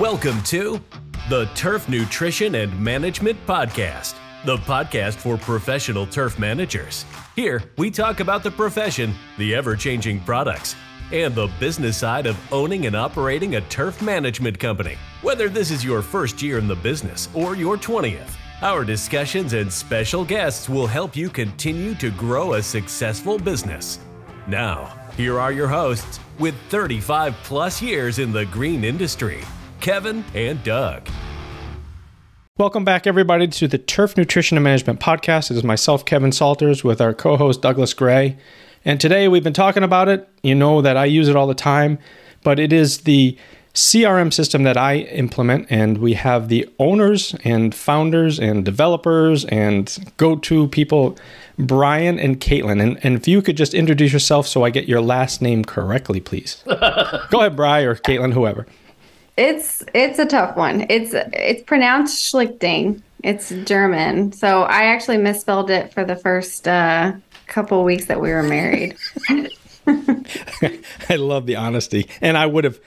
Welcome to the Turf Nutrition and Management Podcast, the podcast for professional turf managers. Here, we talk about the profession, the ever changing products, and the business side of owning and operating a turf management company. Whether this is your first year in the business or your 20th, our discussions and special guests will help you continue to grow a successful business. Now, here are your hosts with 35 plus years in the green industry, Kevin and Doug. Welcome back, everybody, to the Turf Nutrition and Management Podcast. It is myself, Kevin Salters, with our co host, Douglas Gray. And today we've been talking about it. You know that I use it all the time, but it is the CRM system that I implement, and we have the owners and founders and developers and go to people, Brian and Caitlin. And, and if you could just introduce yourself so I get your last name correctly, please. go ahead, Brian or Caitlin, whoever. It's it's a tough one. It's it's pronounced Schlichting. It's German. So I actually misspelled it for the first uh, couple weeks that we were married. I love the honesty. And I would have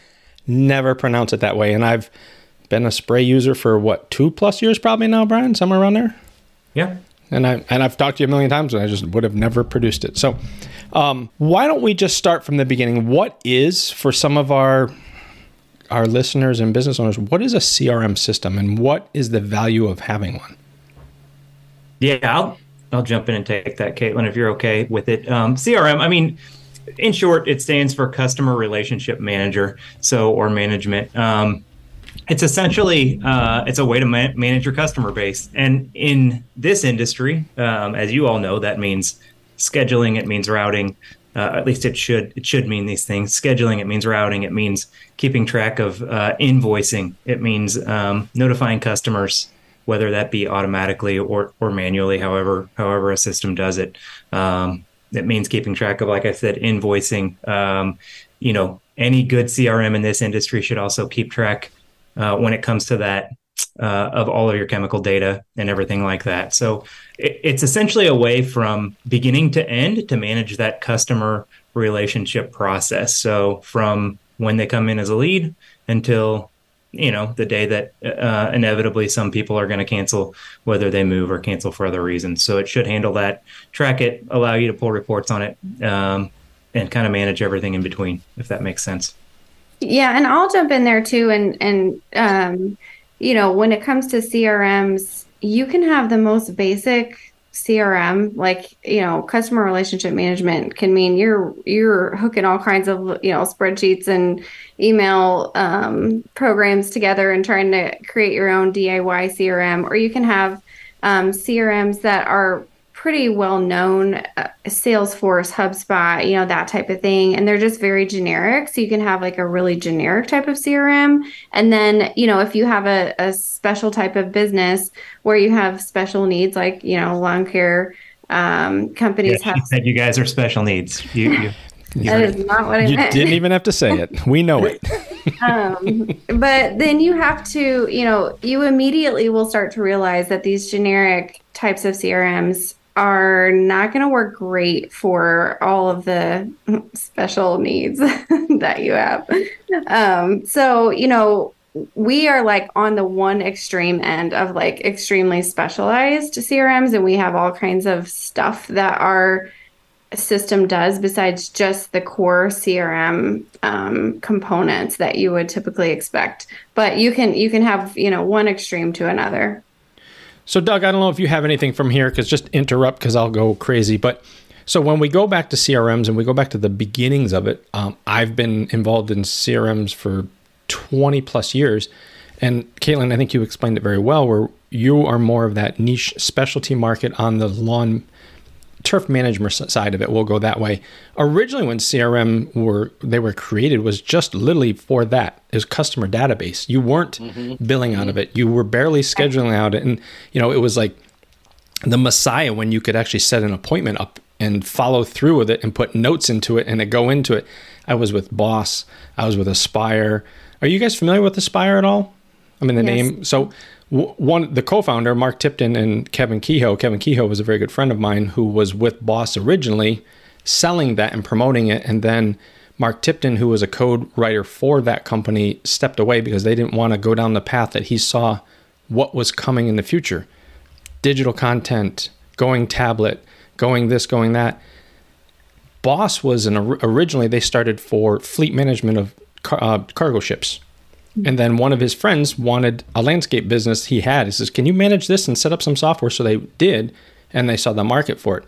never pronounced it that way. And I've been a Spraye user for what, two plus years probably now, Brian? Somewhere around there? Yeah. And I and I've talked to you a million times and I just would have never produced it. So um, why don't we just start from the beginning? What is for some of our our listeners and business owners, what is a CRM system and what is the value of having one? Yeah, I'll I'll jump in and take that, Caitlin, if you're okay with it. Um, CRM, I mean, in short, it stands for Customer Relationship Manager, so or management. Um, it's essentially uh, it's a way to ma- manage your customer base, and in this industry, um, as you all know, that means scheduling. It means routing. Uh, at least it should it should mean these things. Scheduling it means routing. It means keeping track of uh, invoicing. It means um, notifying customers, whether that be automatically or or manually, however however a system does it. Um, it means keeping track of, like I said, invoicing. Um, you know, any good CRM in this industry should also keep track uh, when it comes to that uh, of all of your chemical data and everything like that. So it, it's essentially a way from beginning to end to manage that customer relationship process. So from when they come in as a lead until you know the day that uh, inevitably some people are going to cancel whether they move or cancel for other reasons so it should handle that track it allow you to pull reports on it um, and kind of manage everything in between if that makes sense yeah and i'll jump in there too and and um, you know when it comes to crms you can have the most basic CRM, like you know, customer relationship management can mean you're you're hooking all kinds of you know spreadsheets and email um, programs together and trying to create your own DIY CRM, or you can have um, CRMs that are pretty well known uh, Salesforce, HubSpot, you know, that type of thing. And they're just very generic. So you can have like a really generic type of CRM. And then, you know, if you have a, a special type of business where you have special needs, like, you know, lawn care um, companies yeah, have. said you guys are special needs. You, you, that is not what I you meant. didn't even have to say it. We know it. um, but then you have to, you know, you immediately will start to realize that these generic types of CRMs are not going to work great for all of the special needs that you have. Um, so, you know, we are like on the one extreme end of like extremely specialized CRMs, and we have all kinds of stuff that our system does besides just the core CRM um, components that you would typically expect. But you can you can have you know one extreme to another. So, Doug, I don't know if you have anything from here because just interrupt because I'll go crazy. But so when we go back to CRMs and we go back to the beginnings of it, um, I've been involved in CRMs for 20 plus years. And Caitlin, I think you explained it very well, where you are more of that niche specialty market on the lawn turf management side of it will go that way. Originally, when CRM were they were created, was just literally for that is customer database. You weren't mm-hmm. billing out of it. You were barely scheduling out it, and you know it was like the messiah when you could actually set an appointment up and follow through with it and put notes into it and it go into it. I was with Boss. I was with Aspire. Are you guys familiar with Aspire at all? I mean the yes. name. So one the co-founder Mark Tipton and Kevin Kehoe. Kevin Kehoe was a very good friend of mine who was with Boss originally, selling that and promoting it, and then Mark Tipton, who was a code writer for that company, stepped away because they didn't want to go down the path that he saw what was coming in the future digital content, going tablet, going this, going that. Boss was an originally they started for fleet management of car, uh, cargo ships. And then one of his friends wanted a landscape business he had. He says, Can you manage this and set up some software? So they did, and they saw the market for it.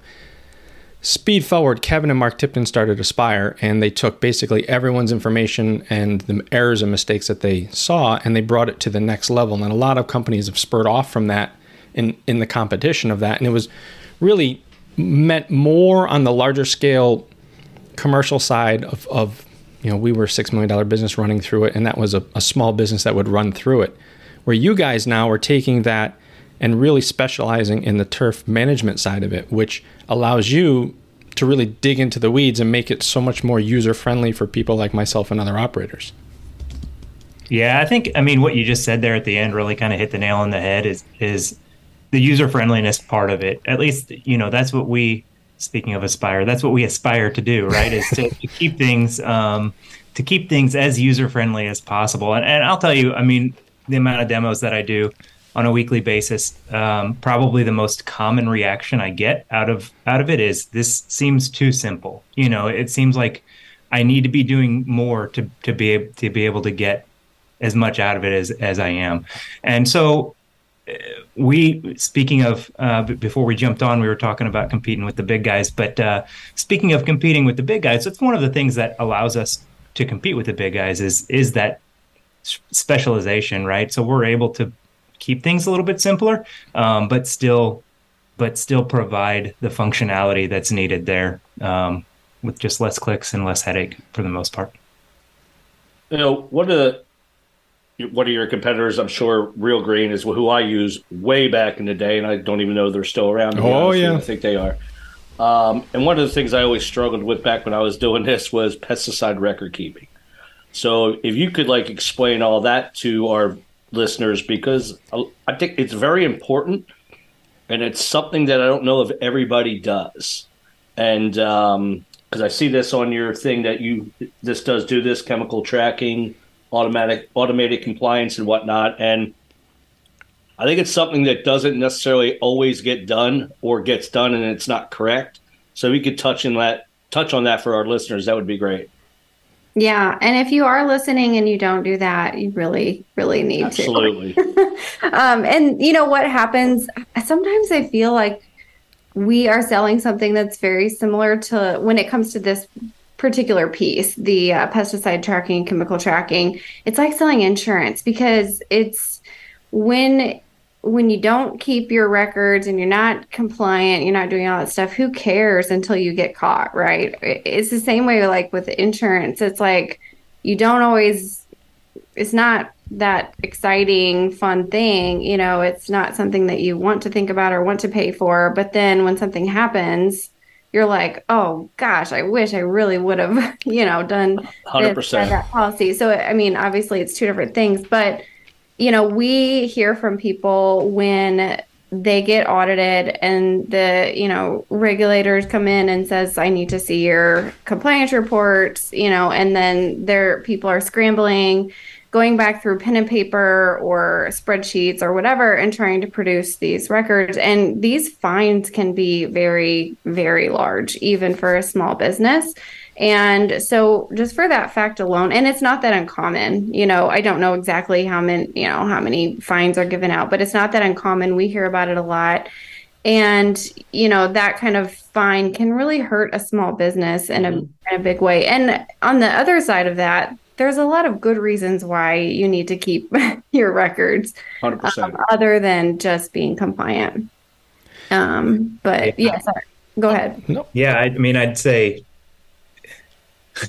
Speed forward, Kevin and Mark Tipton started Aspire, and they took basically everyone's information and the errors and mistakes that they saw, and they brought it to the next level. And a lot of companies have spurred off from that in in the competition of that, and it was really meant more on the larger scale commercial side of, of you know we were a six million dollar business running through it, and that was a, a small business that would run through it. Where you guys now are taking that and really specializing in the turf management side of it, which allows you to really dig into the weeds and make it so much more user friendly for people like myself and other operators. Yeah, I think I mean what you just said there at the end really kind of hit the nail on the head is is the user friendliness part of it. At least you know that's what we speaking of aspire that's what we aspire to do right is to, to keep things um, to keep things as user friendly as possible and, and i'll tell you i mean the amount of demos that i do on a weekly basis, um, probably the most common reaction I get out of out of it is this seems too simple. You know, it seems like I need to be doing more to to be able to be able to get as much out of it as as I am, and so. We speaking of uh, before we jumped on, we were talking about competing with the big guys. But uh, speaking of competing with the big guys, it's one of the things that allows us to compete with the big guys is is that specialization, right? So we're able to keep things a little bit simpler, um, but still, but still provide the functionality that's needed there um, with just less clicks and less headache for the most part. You know, of the one of your competitors, I'm sure, Real Green is who I use way back in the day, and I don't even know they're still around. Oh yeah, I think they are. Um, and one of the things I always struggled with back when I was doing this was pesticide record keeping. So if you could like explain all that to our listeners because I think it's very important and it's something that I don't know if everybody does. And because um, I see this on your thing that you this does do this chemical tracking, automatic automated compliance and whatnot, and I think it's something that doesn't necessarily always get done or gets done and it's not correct. So we could touch in that touch on that for our listeners. That would be great. Yeah. And if you are listening and you don't do that, you really, really need Absolutely. to. Absolutely. um, and you know what happens? Sometimes I feel like we are selling something that's very similar to when it comes to this particular piece, the uh, pesticide tracking, chemical tracking. It's like selling insurance because it's when when you don't keep your records and you're not compliant, you're not doing all that stuff, who cares until you get caught, right? It's the same way like with insurance. It's like you don't always it's not that exciting fun thing, you know, it's not something that you want to think about or want to pay for, but then when something happens, you're like, "Oh gosh, I wish I really would have, you know, done 100% that policy." So I mean, obviously it's two different things, but you know, we hear from people when they get audited and the, you know, regulators come in and says, I need to see your compliance reports, you know, and then there people are scrambling, going back through pen and paper or spreadsheets or whatever and trying to produce these records. And these fines can be very, very large, even for a small business. And so just for that fact alone, and it's not that uncommon, you know, I don't know exactly how many, you know, how many fines are given out, but it's not that uncommon. We hear about it a lot. And, you know, that kind of fine can really hurt a small business in a, mm-hmm. in a big way. And on the other side of that, there's a lot of good reasons why you need to keep your records um, other than just being compliant. Um, but yeah, yeah sorry. go ahead. No. Yeah, I mean, I'd say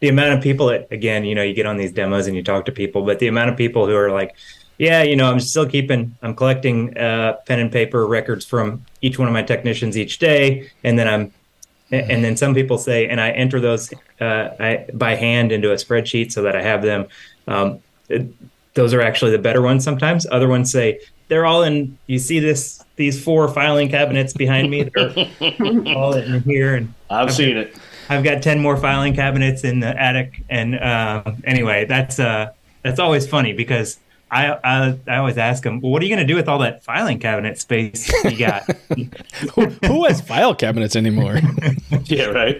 the amount of people that again, you know, you get on these demos and you talk to people, but the amount of people who are like, yeah, you know, I'm still keeping, I'm collecting uh, pen and paper records from each one of my technicians each day, and then I'm, and then some people say, and I enter those uh, I, by hand into a spreadsheet so that I have them. Um, it, those are actually the better ones. Sometimes other ones say they're all in. You see this, these four filing cabinets behind me. They're all in here, and I've, I've seen it. I've got ten more filing cabinets in the attic, and uh, anyway, that's uh, that's always funny because I, I I always ask them, well, what are you going to do with all that filing cabinet space you got? who, who has file cabinets anymore? Yeah, right.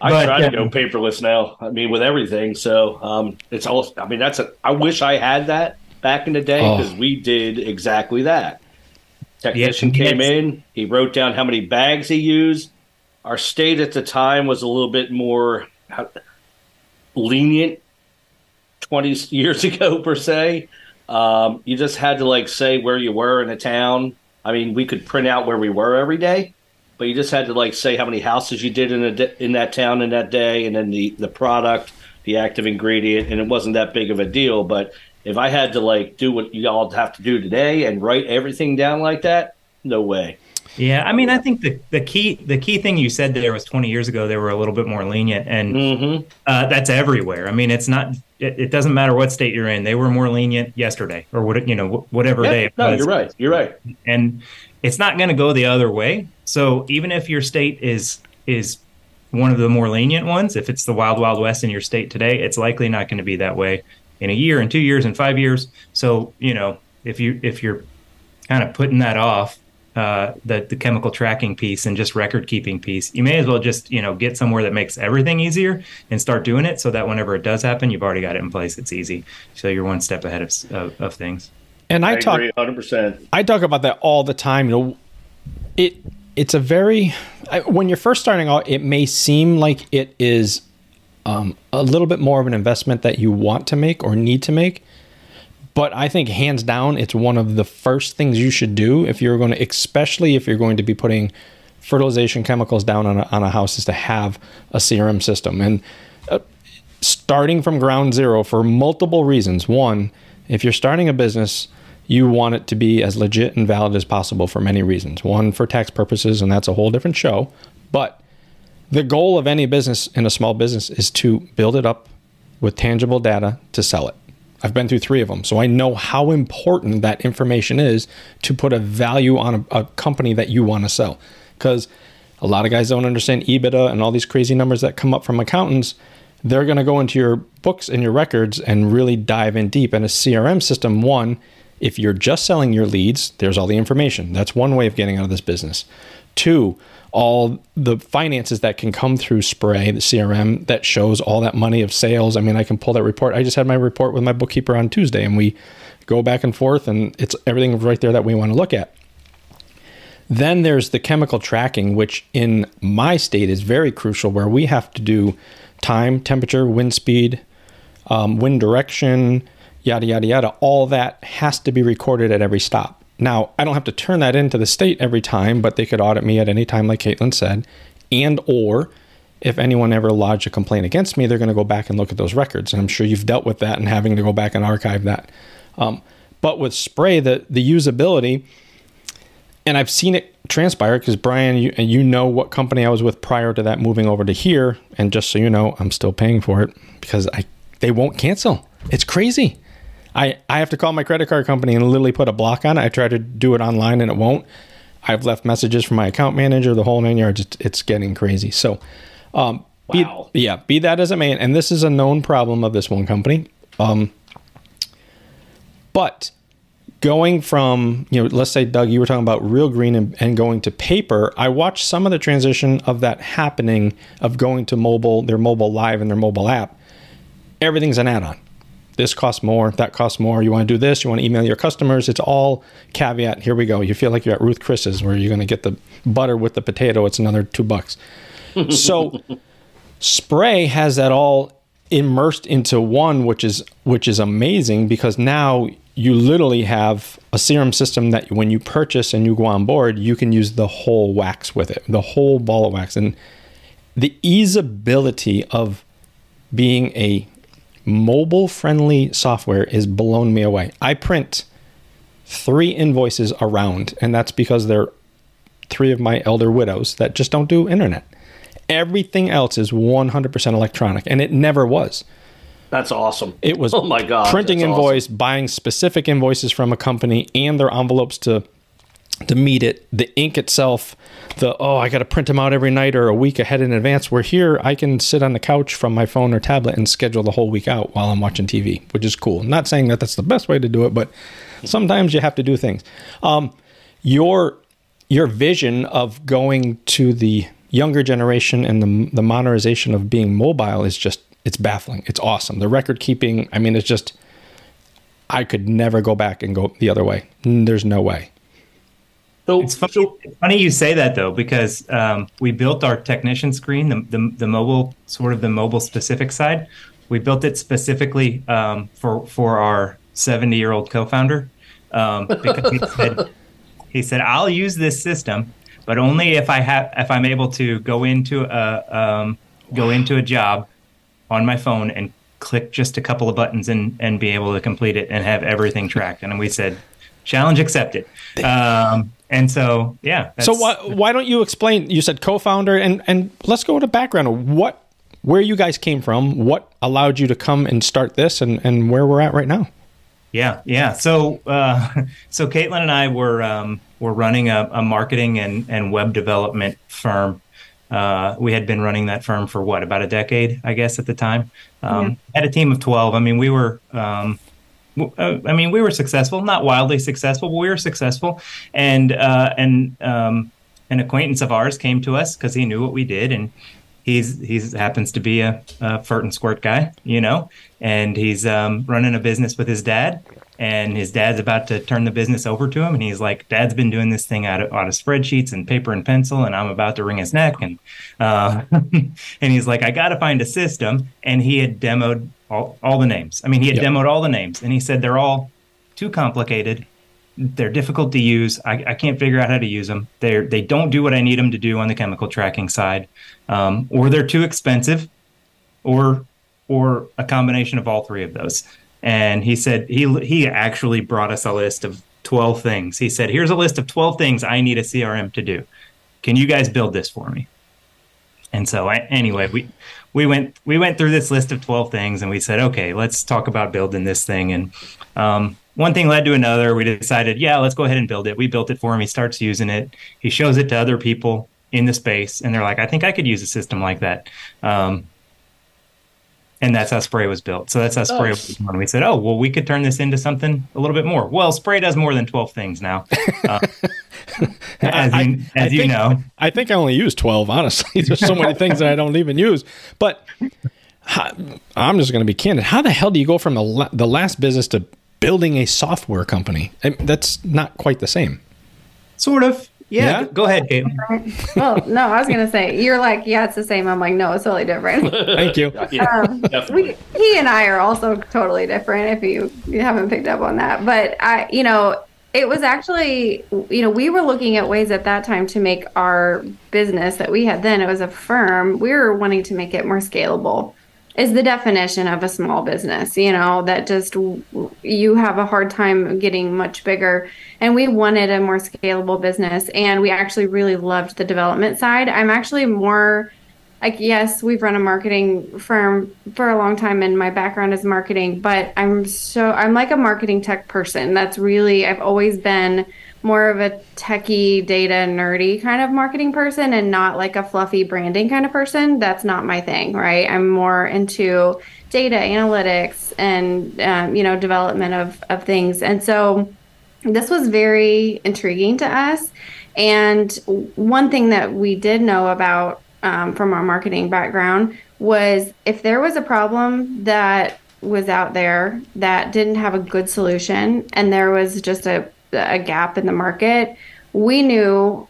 I But, try yeah. to go paperless now. I mean, with everything. So um, it's all. I mean, that's a. I wish I had that back in the day Oh. because we did exactly that. Technician Yeah, came yes. in. He wrote down how many bags he used. Our state at the time was a little bit more lenient. Twenty years ago, per se, um, you just had to like say where you were in a town. I mean, we could print out where we were every day, but you just had to like say how many houses you did in a in that town in that day, and then the the product, the active ingredient, and it wasn't that big of a deal. But if I had to like do what you all have to do today and write everything down like that, no way. Yeah, I mean, I think the the key the key thing you said there was twenty years ago they were a little bit more lenient, and Mm-hmm. uh, that's everywhere. I mean, it's not. It, it doesn't matter what state you're in. They were more lenient yesterday, or what you know, wh- whatever day. it no, was. you're right. You're right. and it's not going to go the other way. So even if your state is is one of the more lenient ones, if it's the wild wild west in your state today, it's likely not going to be that way in a year, in two years, in five years. So you know, if you if you're kind of putting that off, uh, the the chemical tracking piece and just record keeping piece, you may as well just you know get somewhere that makes everything easier and start doing it, so that whenever it does happen, you've already got it in place. It's easy, so you're one step ahead of of, of things. And I, I, talk 100. percent I talk about that all the time. You know, it it's a very I, when you're first starting out, it may seem like it is um, a little bit more of an investment that you want to make or need to make. But I think hands down, it's one of the first things you should do if you're going to, especially if you're going to be putting fertilization chemicals down on a, on a house, is to have a CRM system. And uh, starting from ground zero for multiple reasons. One, if you're starting a business, you want it to be as legit and valid as possible for many reasons. One, for tax purposes, and that's a whole different show. But the goal of any business in a small business is to build it up with tangible data to sell it. I've been through three of them, so I know how important that information is to put a value on a, a company that you want to sell. Because a lot of guys don't understand EBITDA and all these crazy numbers that come up from accountants. They're going to go into your books and your records and really dive in deep. And a CRM system, one, if you're just selling your leads, there's all the information. That's one way of getting out of this business. Two, all the finances that can come through Spraye, the CRM that shows all that money of sales. I mean, I can pull that report. I just had my report with my bookkeeper on Tuesday, and we go back and forth, and it's everything right there that we want to look at. Then there's the chemical tracking, which in my state is very crucial, where we have to do time, temperature, wind speed, um, wind direction, yada, yada, yada. All that has to be recorded at every stop. Now, I don't have to turn that into the state every time, but they could audit me at any time, like Caitlin said. And or if anyone ever lodged a complaint against me, they're going to go back and look at those records. And I'm sure you've dealt with that and having to go back and archive that. Um, but with Spraye, the the usability, and I've seen it transpire because Brian, you, you know what company I was with prior to that moving over to here, and just so you know, I'm still paying for it because I they won't cancel. It's crazy. I I have to call my credit card company and literally put a block on it. I try to do it online and it won't. I've left messages from my account manager, the whole nine yards. It's, it's getting crazy. So, um, Wow. be, yeah, be that as it may, and this is a known problem of this one company. Um, but going from you know let's say doug you were talking about real green and, and going to paper i watched some of the transition of that happening of going to mobile their mobile live and their mobile app everything's an add-on this costs more that costs more you want to do this you want to email your customers it's all caveat here we go you feel like you're at ruth chris's where you're going to get the butter with the potato it's another two bucks. So Spraye has that all immersed into one which is which is amazing because now you literally have a CRM system that when you purchase and you go on board you can use the whole wax with it the whole ball of wax. And the easeability of being a mobile friendly software is blown me away. I print three invoices around and that's because they're three of my elder widows that just don't do internet. Everything else is 100% electronic and it never was. That's awesome. it was Oh my God, printing invoice buying specific invoices from a company and their envelopes to to meet it, the ink itself, the oh, I got to print them out every night or a week ahead in advance. Where here, I can sit on the couch from my phone or tablet and schedule the whole week out while I'm watching TV, which is cool. not saying that that's the best way to do it, but sometimes you have to do things. Um, your your vision of going to the younger generation and the the modernization of being mobile is just it's baffling. It's awesome. The record keeping, I mean, it's just I could never go back and go the other way. There's no way. So it's funny, so, it's funny you say that though, because um, we built our technician screen, the, the, the mobile sort of the mobile specific side. We built it specifically um, for for our 70 year old co-founder um, because he said, he said I'll use this system, but only if I have if I'm able to go into a um, go into a job on my phone and click just a couple of buttons and and be able to complete it and have everything tracked. And we said challenge accepted. And so, yeah. So why why don't you explain? You said co-founder, and and let's go to background. What, where you guys came from? What allowed you to come and start this, and and where we're at right now? Yeah, yeah. So uh, so Caitlin and I were um, were running a, a marketing and and web development firm. Uh, we had been running that firm for what about a decade, I guess, at the time. Um, yeah. Had a team of twelve. I mean, we were um, uh, I mean, we were successful, not wildly successful, but we were successful. And uh, and um, an acquaintance of ours came to us because he knew what we did, and he's he's happens to be a, a fert and squirt guy, you know, and he's um, running a business with his dad. And his dad's about to turn the business over to him, and he's like, "Dad's been doing this thing out of, out of spreadsheets and paper and pencil, and I'm about to wring his neck." And uh, and he's like, "I got to find a system." And he had demoed all, all the names. I mean, he had yep. demoed all the names, and he said they're all too complicated. They're difficult to use. I, I can't figure out how to use them. They they don't do what I need them to do on the chemical tracking side, um, or they're too expensive, or or a combination of all three of those. And he said he he actually brought us a list of 12 things. He said, "Here's a list of 12 things I need a CRM to do. Can you guys build this for me?" And so I, anyway, we we went we went through this list of 12 things and we said okay let's talk about building this thing and um, one thing led to another we decided yeah let's go ahead and build it we built it for him he starts using it he shows it to other people in the space and they're like i think i could use a system like that um, and that's how Spraye was built. So that's how Spraye nice. was born. We said, oh, well, we could turn this into something a little bit more. Well, Spraye does more than 12 things now. Uh, as I, you, as I you think, know. I think I only use 12, honestly. There's so many things that I don't even use. But how, I'm just going to be candid. How the hell do you go from the, the last business to building a software company? I, that's not quite the same. Sort of. Yeah, yeah? go ahead, Kate. well, no, I was gonna say you're like, yeah, it's the same. I'm like, no, it's totally different. Thank you. Um, we, he and I are also totally different. If you you haven't picked up on that, but I, you know, it was actually, you know, we were looking at ways at that time to make our business that we had then. It was a firm. We were wanting to make it more scalable is the definition of a small business, you know, that just you have a hard time getting much bigger. And we wanted a more scalable business. And we actually really loved the development side. I'm actually more like, yes, we've run a marketing firm for a long time and my background is marketing, but I'm so, I'm like a marketing tech person. That's really, I've always been more of a techie, data, nerdy kind of marketing person and not like a fluffy branding kind of person. That's not my thing, right? I'm more into data analytics and um, you know development of of things. And so this was very intriguing to us. And one thing that we did know about um, from our marketing background was if there was a problem that was out there that didn't have a good solution and there was just a a gap in the market, we knew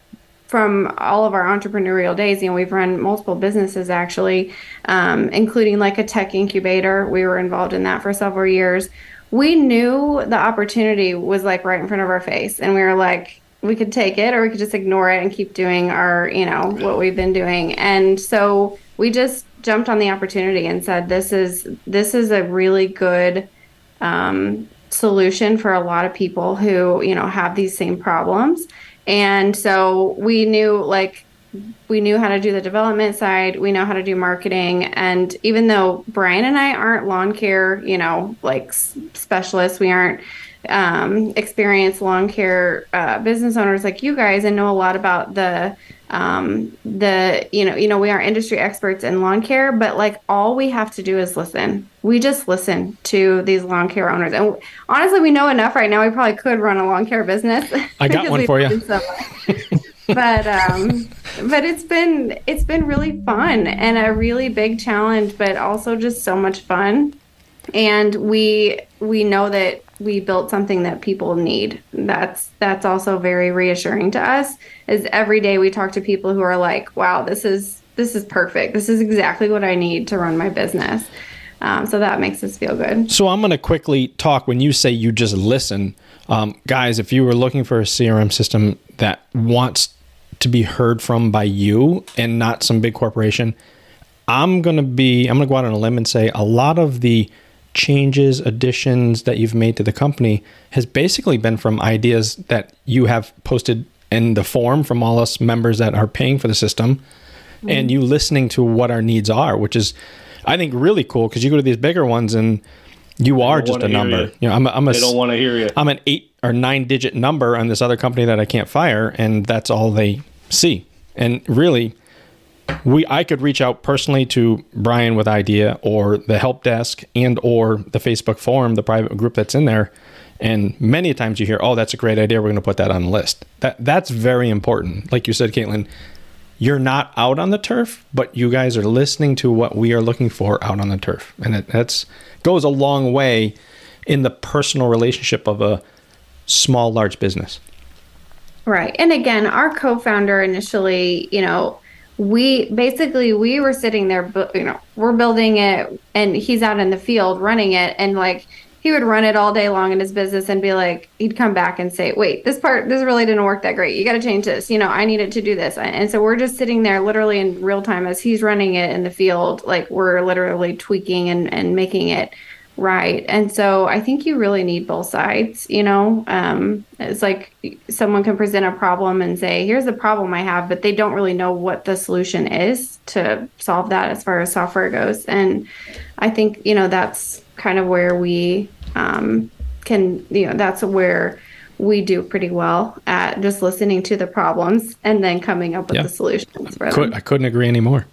from all of our entrepreneurial days, you know, we've run multiple businesses actually, um, including like a tech incubator. We were involved in that for several years. We knew the opportunity was like right in front of our face, and we were like, we could take it or we could just ignore it and keep doing our, you know, what we've been doing. And so we just jumped on the opportunity and said, this is this is a really good um, solution for a lot of people who, you know, have these same problems. And so we knew like we knew how to do the development side, we know how to do marketing, and even though Brian and I aren't lawn care, you know, like specialists, we aren't um, experienced lawn care uh, business owners like you guys and know a lot about the um, the you know you know we are industry experts in lawn care but like all we have to do is listen. We just listen to these lawn care owners. And honestly we know enough right now we probably could run a lawn care business. I got one for you so but um but it's been it's been really fun and a really big challenge but also just so much fun. And we we know that we built something that people need. That's that's also very reassuring to us. Is every day we talk to people who are like, "Wow, this is this is perfect. This is exactly what I need to run my business." Um, so that makes us feel good. So I'm going to quickly talk. When you say you just listen, um, guys, if you were looking for a CRM system that wants to be heard from by you and not some big corporation, I'm going to be. I'm going to go out on a limb and say a lot of the changes, additions that you've made to the company has basically been from ideas that you have posted in the form from all us members that are paying for the system mm-hmm. and you listening to what our needs are, which is, I think, really cool because you go to these bigger ones and you are just a number. You. you. know, I'm a, I'm a, they don't want to hear you. I'm an eight or nine digit number on this other company that I can't fire, and that's all they see. And really, we I could reach out personally to Brian with idea or the help desk and or the Facebook forum, the private group that's in there. And many times you hear, "Oh, that's a great idea. We're going to put that on the list." That that's very important. Like you said, Caitlin, you're not out on the turf, but you guys are listening to what we are looking for out on the turf, and it that's goes a long way in the personal relationship of a small large business. Right. And again, our co-founder initially, you know, we basically we were sitting there you know we're building it and he's out in the field running it and like he would run it all day long in his business and be like he'd come back and say wait this part this really didn't work that great. You got to change this. You know i needed to do this. And so we're just sitting there literally in real time as he's running it in the field like we're literally tweaking and, and making it Right. And so I think you really need both sides. You know, um, it's like someone can present a problem and say, here's the problem I have, but they don't really know what the solution is to solve that as far as software goes. And I think, you know, that's kind of where we um, can, you know, that's where we do pretty well at just listening to the problems and then coming up with the solutions for them. I couldn't agree anymore.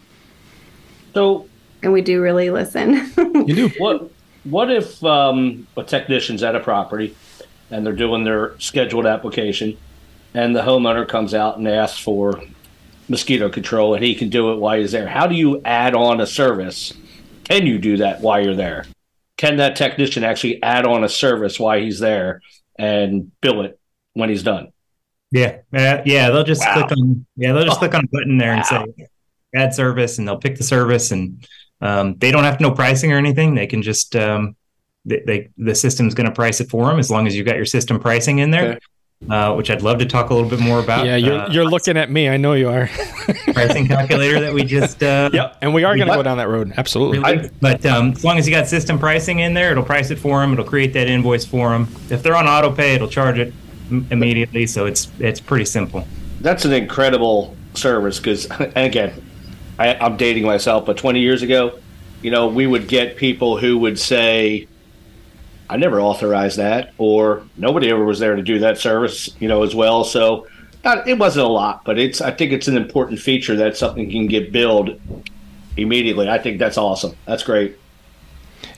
So, and we do really listen. you do. What what if um, a technician's at a property and they're doing their scheduled application and the homeowner comes out and asks for mosquito control and he can do it while he's there? How do you add on a service? Can you do that while you're there? Can that technician actually add on a service while he's there and bill it when he's done? Yeah, uh, yeah. They'll just wow. click on yeah, they'll just oh, click on a button there wow. and say add service, and they'll pick the service and um, they don't have to know pricing or anything. They can just um, they, they, the system's going to price it for them as long as you've got your system pricing in there. Okay. Uh, which I'd love to talk a little bit more about. Yeah, you're, uh, you're looking at me. I know you are. pricing calculator that we just. Uh, yep, and we are going to go down that road. Absolutely. Really, but um, as long as you got system pricing in there, it'll price it for them. It'll create that invoice for them. If they're on auto pay, it'll charge it immediately. So it's it's pretty simple. That's an incredible service because, and again, I, I'm dating myself, but 20 years ago, you know, we would get people who would say, I never authorized that, or nobody ever was there to do that service, you know, as well. So not, it wasn't a lot, but it's I think it's an important feature that something can get billed immediately. I think that's awesome. That's great.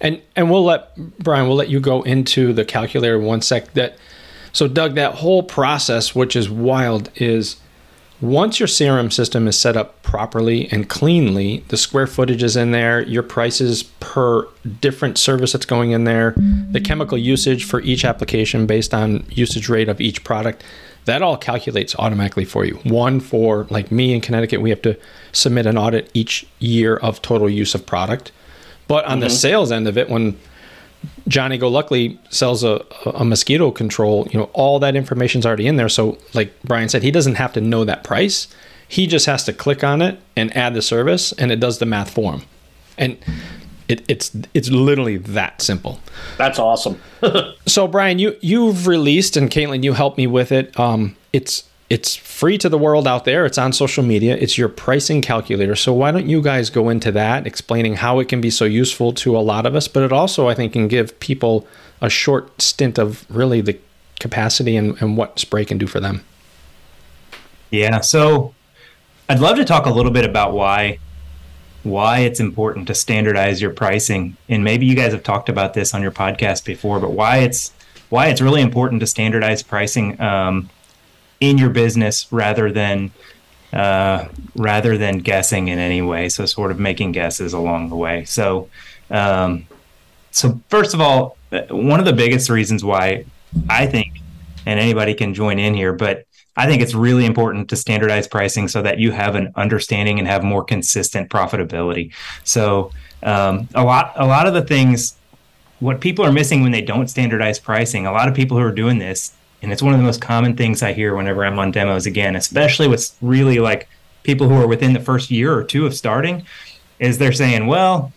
And and we'll let Brian, we'll let you go into the calculator one sec. That so Doug, that whole process, which is wild, is once your CRM system is set up properly and cleanly, the square footage is in there, your prices per different service that's going in there, the chemical usage for each application based on usage rate of each product, that all calculates automatically for you. One for like me in Connecticut, we have to submit an audit each year of total use of product. But on mm-hmm. the sales end of it, when Johnny Go Luckily sells a, a mosquito control, you know, all that information's already in there. So, like Brian said, he doesn't have to know that price. He just has to click on it and add the service, and it does the math for him. And it, it's it's literally that simple. That's awesome. so, Brian, you you've released, and Caitlin, you helped me with it. Um, it's it's free to the world out there. It's on social media. It's your pricing calculator. So why don't you guys go into that, explaining how it can be so useful to a lot of us, but it also I think can give people a short stint of really the capacity and, and what Spraye can do for them. Yeah. So I'd love to talk a little bit about why why it's important to standardize your pricing. And maybe you guys have talked about this on your podcast before, but why it's why it's really important to standardize pricing um, in your business rather than uh, rather than guessing in any way. So sort of making guesses along the way. So um, so first of all, one of the biggest reasons why I think, and anybody can join in here, but I think it's really important to standardize pricing so that you have an understanding and have more consistent profitability. So um, a lot a lot of the things what people are missing when they don't standardize pricing, a lot of people who are doing this, and it's one of the most common things I hear whenever I'm on demos again, especially with really like people who are within the first year or two of starting, is they're saying, well,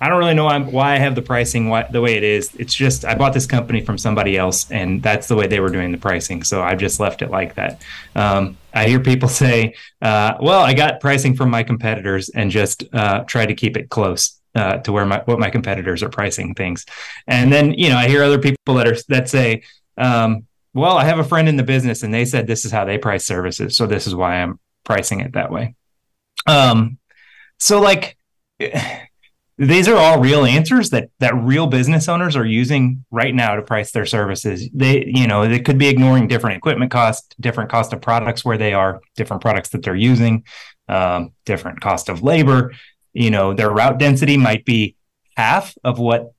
I don't really know why I have the pricing the way it is. It's just I bought this company from somebody else, and that's the way they were doing the pricing. So I've just left it like that. Um, I hear people say, uh, "Well, I got pricing from my competitors and just uh, try to keep it close." uh, to where my what my competitors are pricing things. And then you know I hear other people that are that say, um, well, I have a friend in the business and they said this is how they price services, so this is why I'm pricing it that way. Um, so like. These are all real answers that that real business owners are using right now to price their services. They, you know, they could be ignoring different equipment cost, different cost of products where they are, different products that they're using, um, different cost of labor, you know their route density might be half of what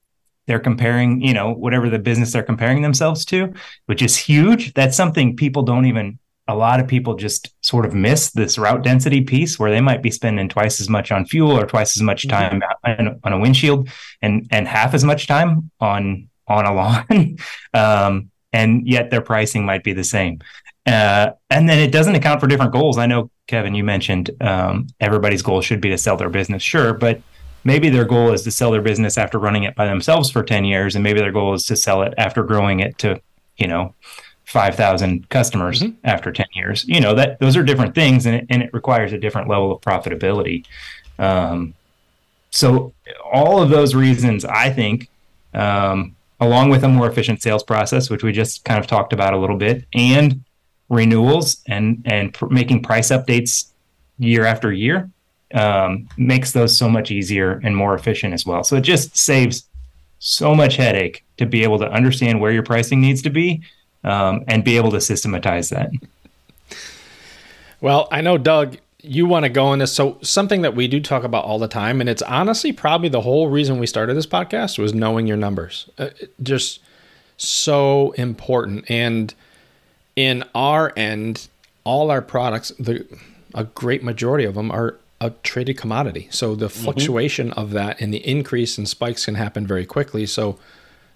they're comparing you know whatever the business they're comparing themselves to which is huge that's something people don't even a lot of people just sort of miss this route density piece where they might be spending twice as much on fuel or twice as much mm-hmm. time mm-hmm. on a windshield and and half as much time on on a lawn um, and yet their pricing might be the same uh, and then it doesn't account for different goals. I know, Kevin, you mentioned um, everybody's goal should be to sell their business. Sure, but maybe their goal is to sell their business after running it by themselves for 10 years. And maybe their goal is to sell it after growing it to, you know, 5,000 customers mm-hmm. after 10 years. You know, that those are different things and it, and it requires a different level of profitability. Um, so, all of those reasons, I think, um, along with a more efficient sales process, which we just kind of talked about a little bit, and renewals and and pr- making price updates year after year um, makes those so much easier and more efficient as well. So it just saves so much headache to be able to understand where your pricing needs to be um, and be able to systematize that. Well, I know Doug, you want to go in this. So something that we do talk about all the time, and it's honestly probably the whole reason we started this podcast was knowing your numbers. Uh, just so important and in our end, all our products, the a great majority of them are a traded commodity. So the mm-hmm. fluctuation mm-hmm. of that and the increase in spikes can happen very quickly. So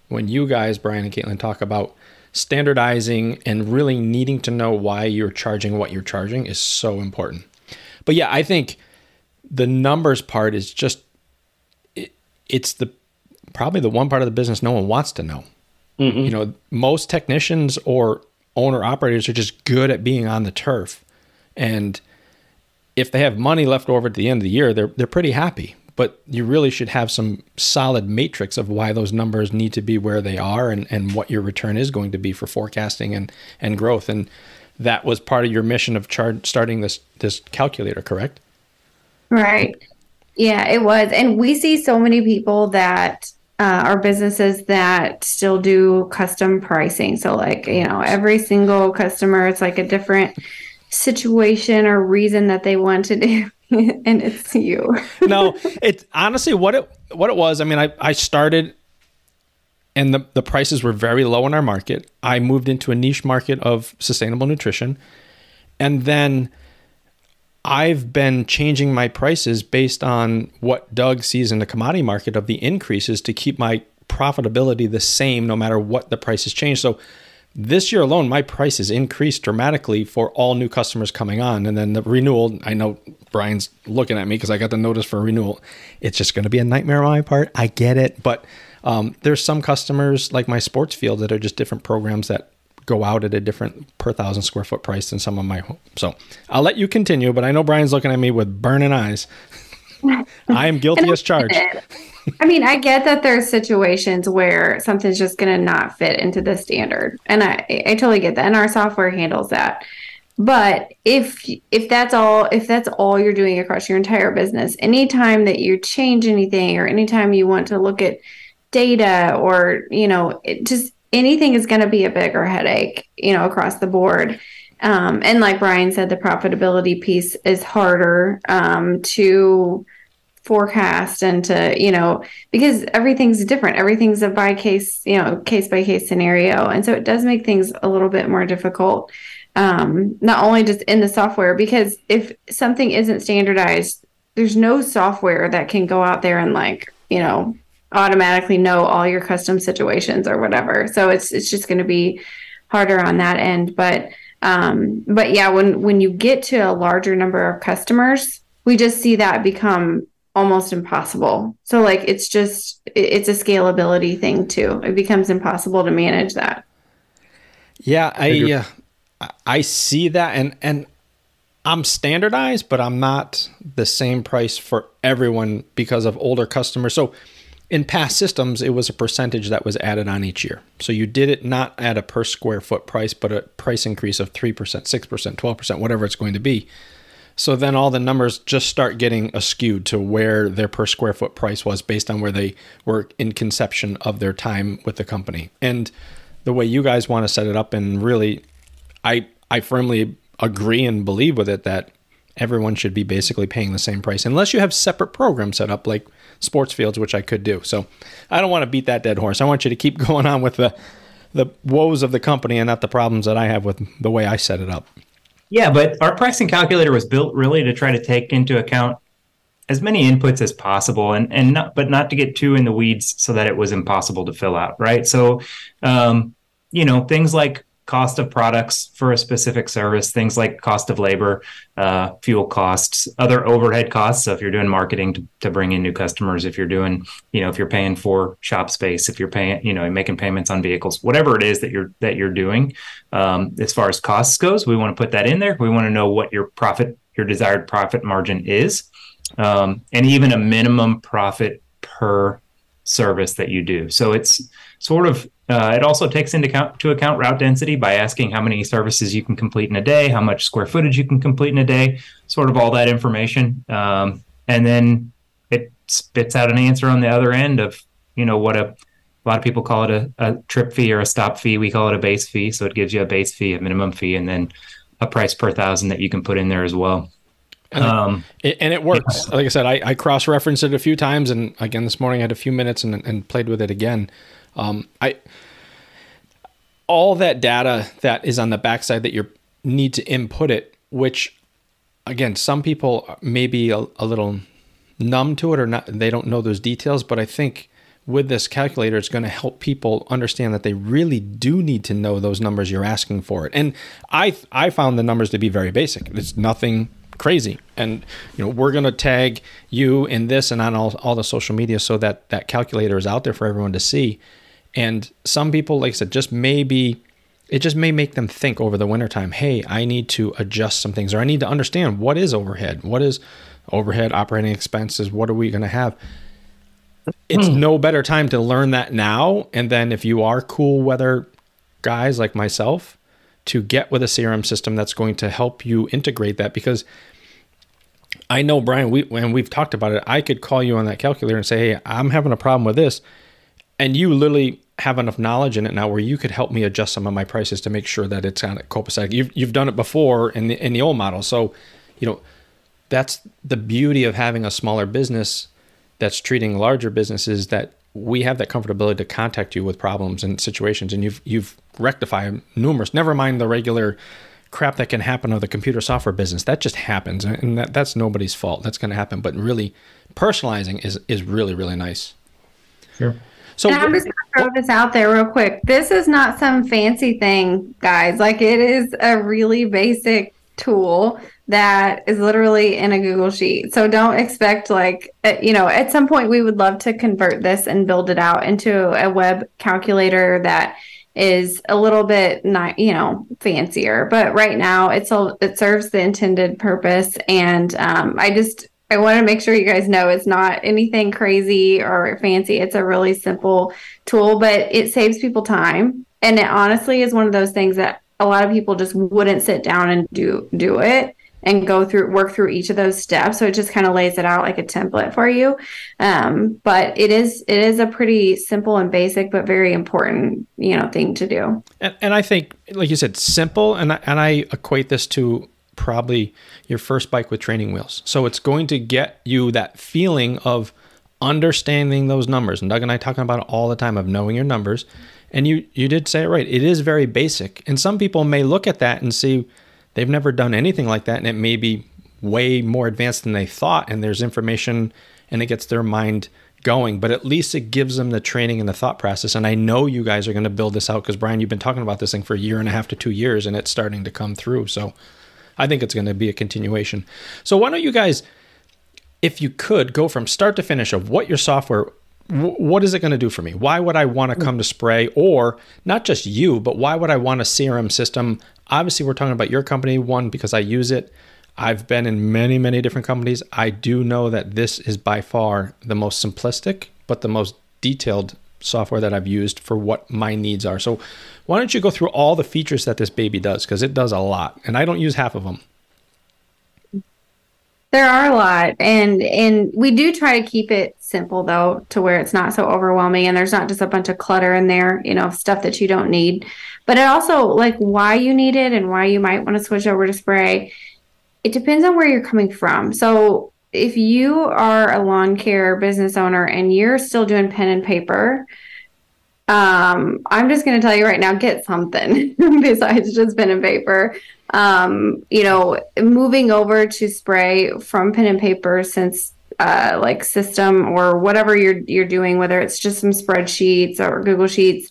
when you guys, Brian and Caitlin, talk about standardizing and really needing to know why you're charging what you're charging is so important. But yeah, I think the numbers part is just it, it's the probably the one part of the business no one wants to know. Mm-hmm. You know, most technicians or owner operators are just good at being on the turf. And if they have money left over at the end of the year, they're they're pretty happy. But you really should have some solid matrix of why those numbers need to be where they are and, and what your return is going to be for forecasting and, and growth. And that was part of your mission of char- starting this this calculator, correct? Right. Yeah, it was. And we see so many people that uh, are businesses that still do custom pricing. So, like, you know, every single customer, it's like a different situation or reason that they want to do. and it's you. no, it's honestly what it what it was. I mean, I, I started and the, the prices were very low in our market. I moved into a niche market of sustainable nutrition. And then I've been changing my prices based on what Doug sees in the commodity market of the increases to keep my profitability the same no matter what the prices change. So this year alone, my prices increased dramatically for all new customers coming on. And then the renewal, I know Brian's looking at me because I got the notice for renewal. It's just going to be a nightmare on my part. I get it. But um, there's some customers like my sports field that are just different programs that go out at a different per thousand square foot price than some of my home. So I'll let you continue, but I know Brian's looking at me with burning eyes. I am guilty as charged. I mean, I get that there's situations where something's just going to not fit into the standard, and I I totally get that, and our software handles that. But if if that's all if that's all you're doing across your entire business, anytime that you change anything or anytime you want to look at data or you know just anything is going to be a bigger headache, you know, across the board. Um, and like Brian said, the profitability piece is harder um, to forecast and to you know because everything's different. Everything's a by case you know case by case scenario. And so it does make things a little bit more difficult um, not only just in the software because if something isn't standardized there's no software that can go out there and like you know automatically know all your custom situations or whatever. So it's it's just going to be harder on that end. But um, but yeah when when you get to a larger number of customers we just see that become almost impossible. So like it's just it's a scalability thing too. It becomes impossible to manage that. Yeah, I uh, I see that and and I'm standardized, but I'm not the same price for everyone because of older customers. So in past systems, it was a percentage that was added on each year. So you did it not at a per square foot price, but a price increase of 3%, 6%, 12%, whatever it's going to be. So then all the numbers just start getting skewed to where their per square foot price was based on where they were in conception of their time with the company. And the way you guys want to set it up and really I I firmly agree and believe with it that everyone should be basically paying the same price unless you have separate programs set up like sports fields which I could do. So I don't want to beat that dead horse. I want you to keep going on with the the woes of the company and not the problems that I have with the way I set it up. Yeah, but our pricing calculator was built really to try to take into account as many inputs as possible and and not but not to get too in the weeds so that it was impossible to fill out, right? So um, you know, things like cost of products for a specific service, things like cost of labor, uh, fuel costs, other overhead costs. So if you're doing marketing to, to bring in new customers, if you're doing, you know, if you're paying for shop space, if you're paying, you know, making payments on vehicles, whatever it is that you're that you're doing, um, as far as costs goes, we want to put that in there. We want to know what your profit, your desired profit margin is, um, and even a minimum profit per service that you do. So it's sort of uh, it also takes into account to account route density by asking how many services you can complete in a day, how much square footage you can complete in a day, sort of all that information, um, and then it spits out an answer on the other end of you know what a a lot of people call it a, a trip fee or a stop fee. We call it a base fee, so it gives you a base fee, a minimum fee, and then a price per thousand that you can put in there as well. And, um, it, and it works. Yeah. Like I said, I, I cross referenced it a few times, and again this morning I had a few minutes and, and played with it again. Um, I all that data that is on the backside that you need to input it, which again, some people may be a, a little numb to it or not, they don't know those details. But I think with this calculator, it's going to help people understand that they really do need to know those numbers you're asking for it. And I I found the numbers to be very basic. It's nothing crazy. And you know, we're going to tag you in this and on all, all the social media so that that calculator is out there for everyone to see. And some people, like I said, just maybe it just may make them think over the wintertime, hey, I need to adjust some things or I need to understand what is overhead? What is overhead operating expenses? What are we going to have? It's hmm. no better time to learn that now. And then if you are cool weather guys like myself, to get with a CRM system that's going to help you integrate that because I know Brian, we when we've talked about it, I could call you on that calculator and say, "Hey, I'm having a problem with this," and you literally have enough knowledge in it now where you could help me adjust some of my prices to make sure that it's on copacetic. You've you've done it before in the in the old model, so you know that's the beauty of having a smaller business that's treating larger businesses that we have that comfortability to contact you with problems and situations, and you've you've rectified numerous. Never mind the regular crap that can happen of the computer software business. That just happens, and that, that's nobody's fault. That's going to happen. But really, personalizing is is really really nice. Sure. So and I'm just gonna throw this out there real quick. This is not some fancy thing, guys. Like it is a really basic tool that is literally in a Google sheet. So don't expect like uh, you know, at some point we would love to convert this and build it out into a web calculator that is a little bit not, you know, fancier. But right now, it's a it serves the intended purpose, and um, I just I want to make sure you guys know it's not anything crazy or fancy. It's a really simple tool, but it saves people time, and it honestly is one of those things that a lot of people just wouldn't sit down and do do it and go through work through each of those steps. So it just kind of lays it out like a template for you. Um, but it is it is a pretty simple and basic but very important you know thing to do. And, and i think like you said simple and and i equate this to probably your first bike with training wheels. So it's going to get you that feeling of understanding those numbers. And doug and i talking about it all the time of knowing your numbers. And you you did say it right. It is very basic. And some people may look at that and see they've never done anything like that and it may be way more advanced than they thought and there's information and it gets their mind going. But at least it gives them the training and the thought process. And i know you guys are going to build this out because brian you've been talking about this thing for a year and a half to two years and it's starting to come through. So i think it's going to be a continuation so why don't you guys if you could go from start to finish of what your software what is it going to do for me? Why would I want to mm. come to Spraye or not just you, but why would I want a CRM system? Obviously, we're talking about your company, one, because I use it. I've been in many, many different companies. I do know that this is by far the most simplistic, but the most detailed software that I've used for what my needs are. So, why don't you go through all the features that this baby does? Because it does a lot, and I don't use half of them. There are a lot, and and we do try to keep it simple though, to where it's not so overwhelming, and there's not just a bunch of clutter in there, you know, stuff that you don't need. But it also like why you need it and why you might want to switch over to Spraye. It depends on where you're coming from. So if you are a lawn care business owner and you're still doing pen and paper, um, I'm just going to tell you right now, get something besides just pen and paper. Um, you know, moving over to Spraye from pen and paper since uh, like system or whatever you're you're doing, whether it's just some spreadsheets or Google Sheets,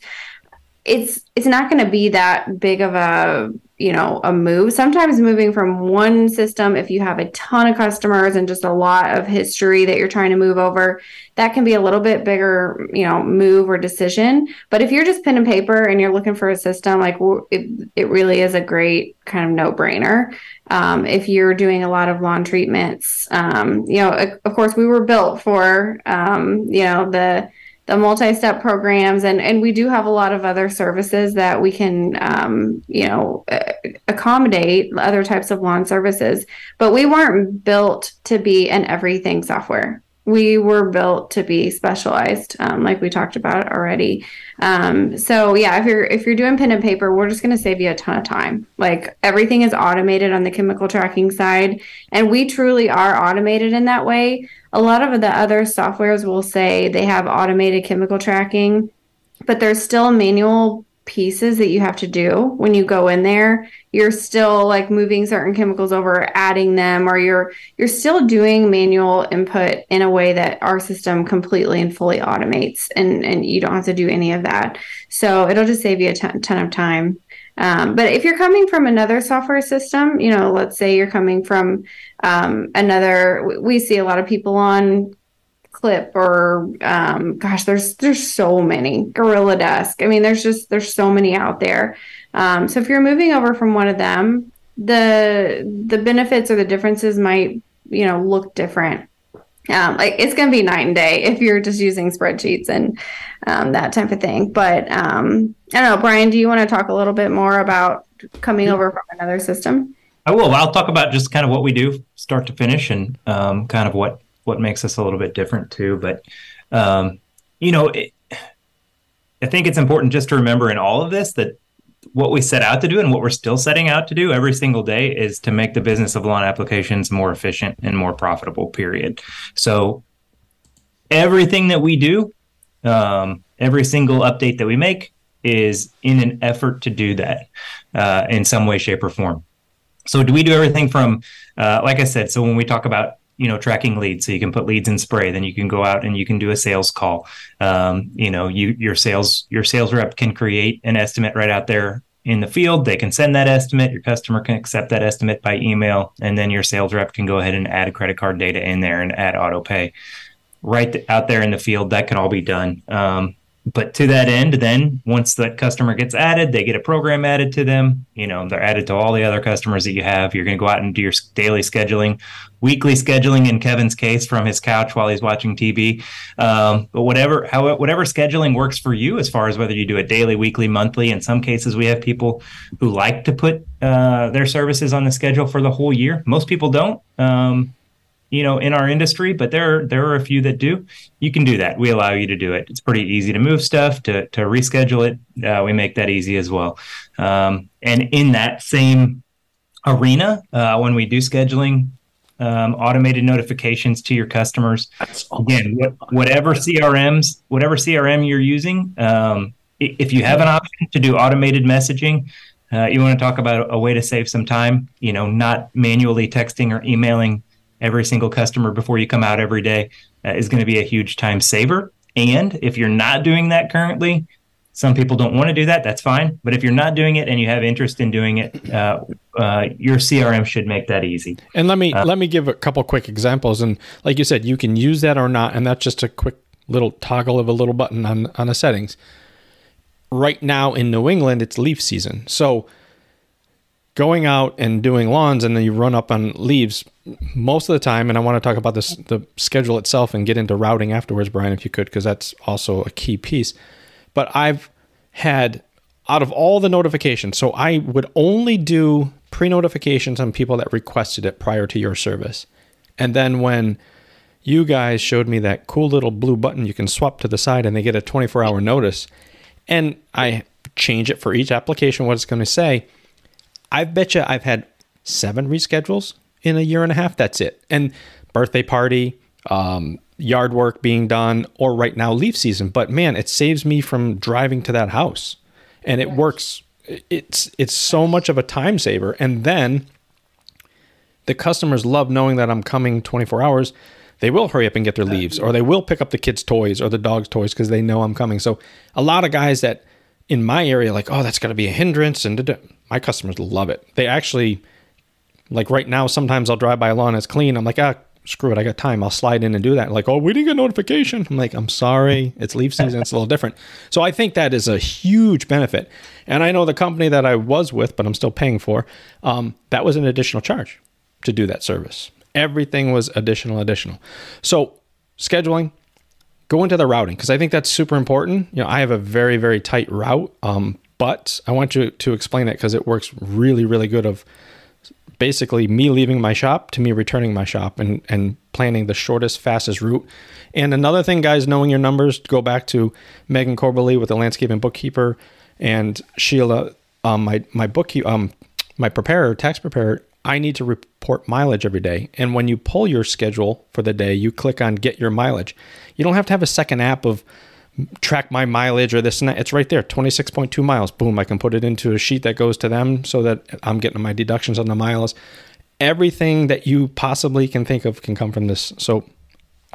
it's it's not going to be that big of a you know a move. Sometimes moving from one system if you have a ton of customers and just a lot of history that you're trying to move over that can be a little bit bigger you know move or decision. But if you're just pen and paper and you're looking for a system like it, it really is a great kind of no brainer um, if you're doing a lot of lawn treatments um, you know of course we were built for um, you know the the multi-step programs and and we do have a lot of other services that we can um, you know accommodate other types of lawn services. But we weren't built to be an everything software. We were built to be specialized um, like we talked about already um, so yeah if you're if you're doing pen and paper we're just going to save you a ton of time. Like everything is automated on the chemical tracking side and we truly are automated in that way. A lot of the other softwares will say they have automated chemical tracking but there's still manual pieces that you have to do when you go in there you're still like moving certain chemicals over adding them or you're you're still doing manual input in a way that our system completely and fully automates and and you don't have to do any of that. So it'll just save you a ton, ton of time. Um, but if you're coming from another software system you know let's say you're coming from um, another we see a lot of people on clip or um, gosh there's there's so many. GorillaDesk. I mean there's just there's so many out there. Um, so if you're moving over from one of them the the benefits or the differences might you know look different. Um, like it's going to be night and day if you're just using spreadsheets and um, that type of thing. But um, i don't know brian do you want to talk a little bit more about coming over from another system? I will. I'll talk about just kind of what we do start to finish and um, kind of what what makes us a little bit different too. But um, you know, it, I think it's important just to remember in all of this that what we set out to do and what we're still setting out to do every single day is to make the business of lawn applications more efficient and more profitable. Period. So everything that we do, um, every single update that we make is in an effort to do that uh, in some way, shape, or form. So do we do everything from, uh, like I said, so when we talk about you know tracking leads. So you can put leads in Spraye then you can go out and you can do a sales call. Um, you know you your sales your sales rep can create an estimate right out there in the field. They can send that estimate. Your customer can accept that estimate by email and then your sales rep can go ahead and add credit card data in there and add auto pay. Right out there in the field that can all be done. Um, but to that end, then once that customer gets added, they get a program added to them. You know, they're added to all the other customers that you have. You're going to go out and do your daily scheduling, weekly scheduling in Kevin's case from his couch while he's watching TV. Um, but whatever, how whatever scheduling works for you, as far as whether you do it daily, weekly, monthly. In some cases, we have people who like to put uh, their services on the schedule for the whole year. Most people don't. Um, you know, in our industry, but there there are a few that do. You can do that. We allow you to do it. It's pretty easy to move stuff to to reschedule it. Uh, we make that easy as well. Um, and in that same arena, uh, when we do scheduling, um, automated notifications to your customers. Again, whatever CRMs, whatever CRM you're using, um, if you have an option to do automated messaging, uh, you want to talk about a way to save some time. You know, not manually texting or emailing every single customer before you come out every day uh, is going to be a huge time saver. And if you're not doing that currently, some people don't want to do that. That's fine. But if you're not doing it and you have interest in doing it, uh, uh, your CRM should make that easy. And let me uh, let me give a couple quick examples. And like you said, you can use that or not, and that's just a quick little toggle of a little button on on the settings. Right now in New England, it's leaf season, so going out and doing lawns and then you run up on leaves most of the time. And i want to talk about this the schedule itself and get into routing afterwards brian if you could because that's also a key piece. But i've had out of all the notifications so i would only do pre-notifications on people that requested it prior to your service. And then when you guys showed me that cool little blue button you can swap to the side and they get a 24 hour notice and i change it for each application what it's going to say I bet you I've had seven reschedules in a year and a half. That's it. And birthday party, um, yard work being done, or right now leaf season. But man, it saves me from driving to that house, and it works. It's it's so much of a time saver. And then the customers love knowing that I'm coming 24 hours. They will hurry up and get their leaves, or they will pick up the kids' toys or the dog's toys because they know I'm coming. So a lot of guys that in my area like, oh, that's going to be a hindrance, and my customers love it. They actually, like right now, sometimes I'll drive by a lawn it's clean. I'm like, ah, screw it, I got time. I'll slide in and do that. Like, oh, we didn't get notification. I'm like, I'm sorry, it's leaf season. It's a little different. So I think that is a huge benefit. And I know the company that I was with, but I'm still paying for, um, that was an additional charge to do that service. Everything was additional, additional. So scheduling, go into the routing because I think that's super important. You know, I have a very, very tight route. Um, but I want you to explain it because it works really, really good. Of basically me leaving my shop to me returning my shop and and planning the shortest, fastest route. And another thing, guys, knowing your numbers. Go back to Meghan Coberly with the landscaping bookkeeper and Sheila, um, my my bookkeeper, um, my preparer, tax preparer. I need to report mileage every day. And when you pull your schedule for the day, you click on get your mileage. You don't have to have a second app of track my mileage or this and that. It's right there, 26.2 miles. Boom, I can put it into a sheet that goes to them so that I'm getting my deductions on the miles. Everything that you possibly can think of can come from this. So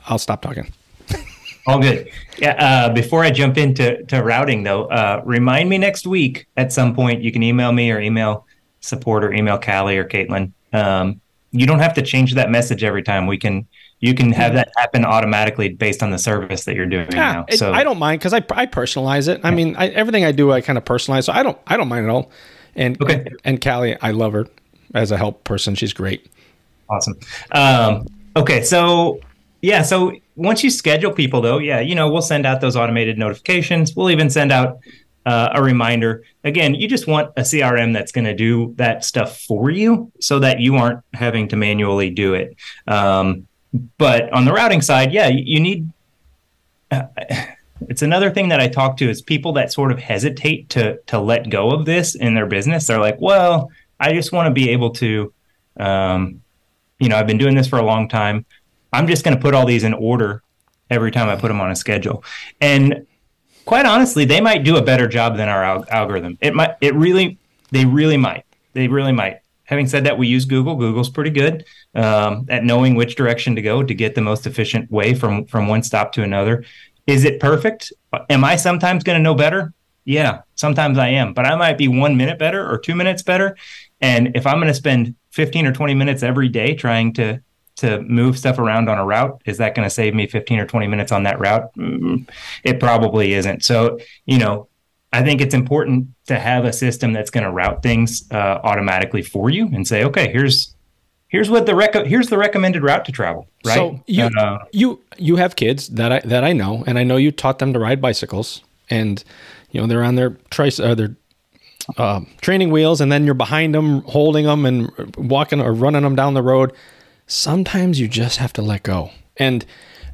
I'll stop talking. All good. Yeah. Uh, before I jump into to routing, though, uh, remind me next week at some point. You can email me or email support or email Callie or Caitlin. Um, you don't have to change that message every time. We can you can have that happen automatically based on the service that you're doing yeah, now. So I don't mind because I, I personalize it. I mean, I, everything I do, I kind of personalize. So I don't I don't mind at all. And okay. and, and Callie, I love her as a help person. She's great. Awesome. Um, okay, so yeah, so once you schedule people, though, yeah, you know, we'll send out those automated notifications. We'll even send out uh, a reminder. Again, you just want a CRM that's going to do that stuff for you, so that you aren't having to manually do it. Um, but on the routing side, yeah, you, you need. Uh, it's another thing that I talk to is people that sort of hesitate to to let go of this in their business. They're like, well, I just want to be able to, um, you know, I've been doing this for a long time. I'm just going to put all these in order every time I put them on a schedule. And quite honestly, they might do a better job than our al- algorithm. It might. It really. They really might. They really might. Having said that, we use Google. Google's pretty good um, at knowing which direction to go to get the most efficient way from from one stop to another. Is it perfect? Am I sometimes going to know better? Yeah, sometimes I am, but I might be one minute better or two minutes better. And if I'm going to spend 15 or 20 minutes every day trying to to move stuff around on a route. Is that going to save me 15 or 20 minutes on that route? Mm, it probably isn't. So, you know, I think it's important to have a system that's going to route things uh, automatically for you and say, okay, here's here's what the rec- here's the recommended route to travel. Right. So you Uh, you you have kids that I that I know, and I know you taught them to ride bicycles, and you know they're on their trice uh, their uh, training wheels, and then you're behind them, holding them, and walking or running them down the road. Sometimes you just have to let go, and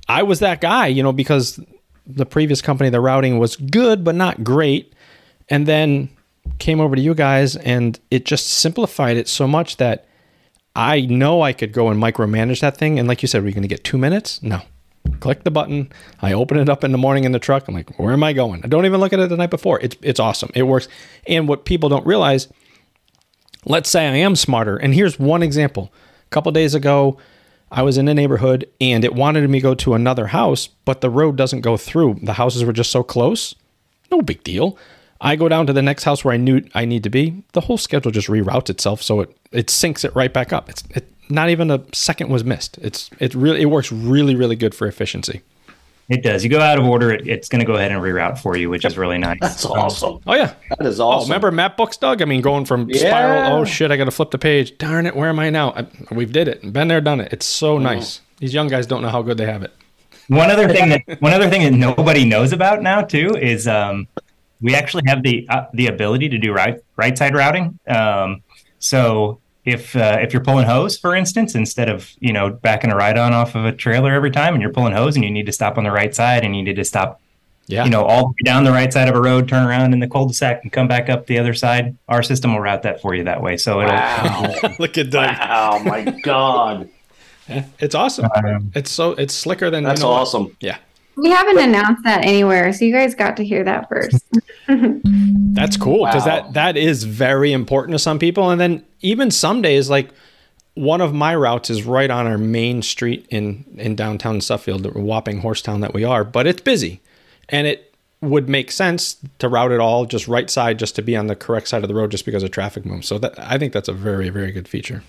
I was that guy, you know, because the previous company, the routing was good but not great, and then came over to you guys, and it just simplified it so much that. I know I could go and micromanage that thing. And like you said, we're going to get two minutes? No. Click the button. I open it up in the morning in the truck. I'm like, where am I going? I don't even look at it the night before. It's it's awesome. It works. And what people don't realize, let's say I am smarter. And here's one example. A couple days ago, I was in a neighborhood and it wanted me to go to another house, but the road doesn't go through. The houses were just so close. No big deal. I go down to the next house where I knew I need to be. The whole schedule just reroutes itself, so it it syncs it right back up. It's it, not even a second was missed. It's it really it works really really good for efficiency. It does. You go out of order, it, it's going to go ahead and reroute for you, which is really nice. That's awesome. Oh yeah. That is Oh, awesome. remember map books, Doug? I mean, going from Yeah. spiral. Oh shit! I got to flip the page. Darn it! Where am I now? I, we've did it. Been there, done it. It's so nice. These young guys don't know how good they have it. One other thing that one other thing that nobody knows about now too is um, we actually have the uh, the ability to do right right side routing. Um, so if uh, if you're pulling hose, for instance, instead of you know backing a ride on off of a trailer every time, and you're pulling hose, and you need to stop on the right side, and you need to stop Yeah. you know all the way down the right side of a road, turn around in the cul-de-sac, and come back up the other side. Our system will route that for you that way. So it'll Wow. Look at Doug. wow, my God. It's awesome. Um, It's so it's slicker than That's you know awesome. Yeah. We haven't announced that anywhere, so you guys got to hear that first. That's cool because Wow. that that is very important to some people. And then even some days, like one of my routes is right on our main street in in downtown Suffield, the whopping horsetown that we are. But it's busy, and it would make sense to route it all just right side, just to be on the correct side of the road, just because of traffic moves. So that I think that's a very very good feature.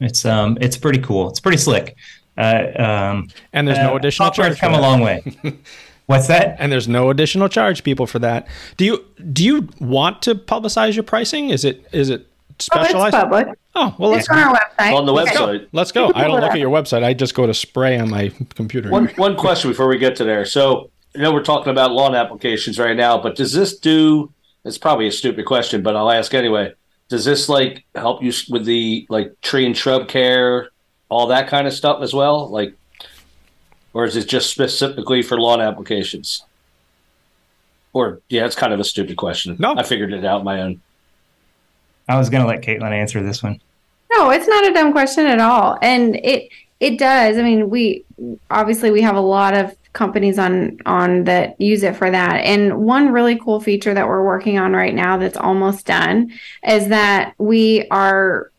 it's um it's pretty cool. It's pretty slick. Uh, um, And there's no uh, additional charge. come a long way. What's that? And there's no additional charge, people, for that. Do you do you want to publicize your pricing? Is it is it Oh, it's specialized? public. Oh, well, let's It's on our website. On the Okay. website. Let's go. I don't look at your website. I just go to Spraye on my computer. One one question before we get to there. So I know we're talking about lawn applications right now, but does this do? It's probably a stupid question, but I'll ask anyway. Does this like help you with the like tree and shrub care, all that kind of stuff as well? Like, or is it just specifically for lawn applications? Or yeah, it's kind of a stupid question. No. I figured it out my own. I was going to let Caitlin answer this one. No, it's not a dumb question at all. And it it does. I mean, we obviously we have a lot of companies on on that use it for that. And one really cool feature that we're working on right now that's almost done is that we are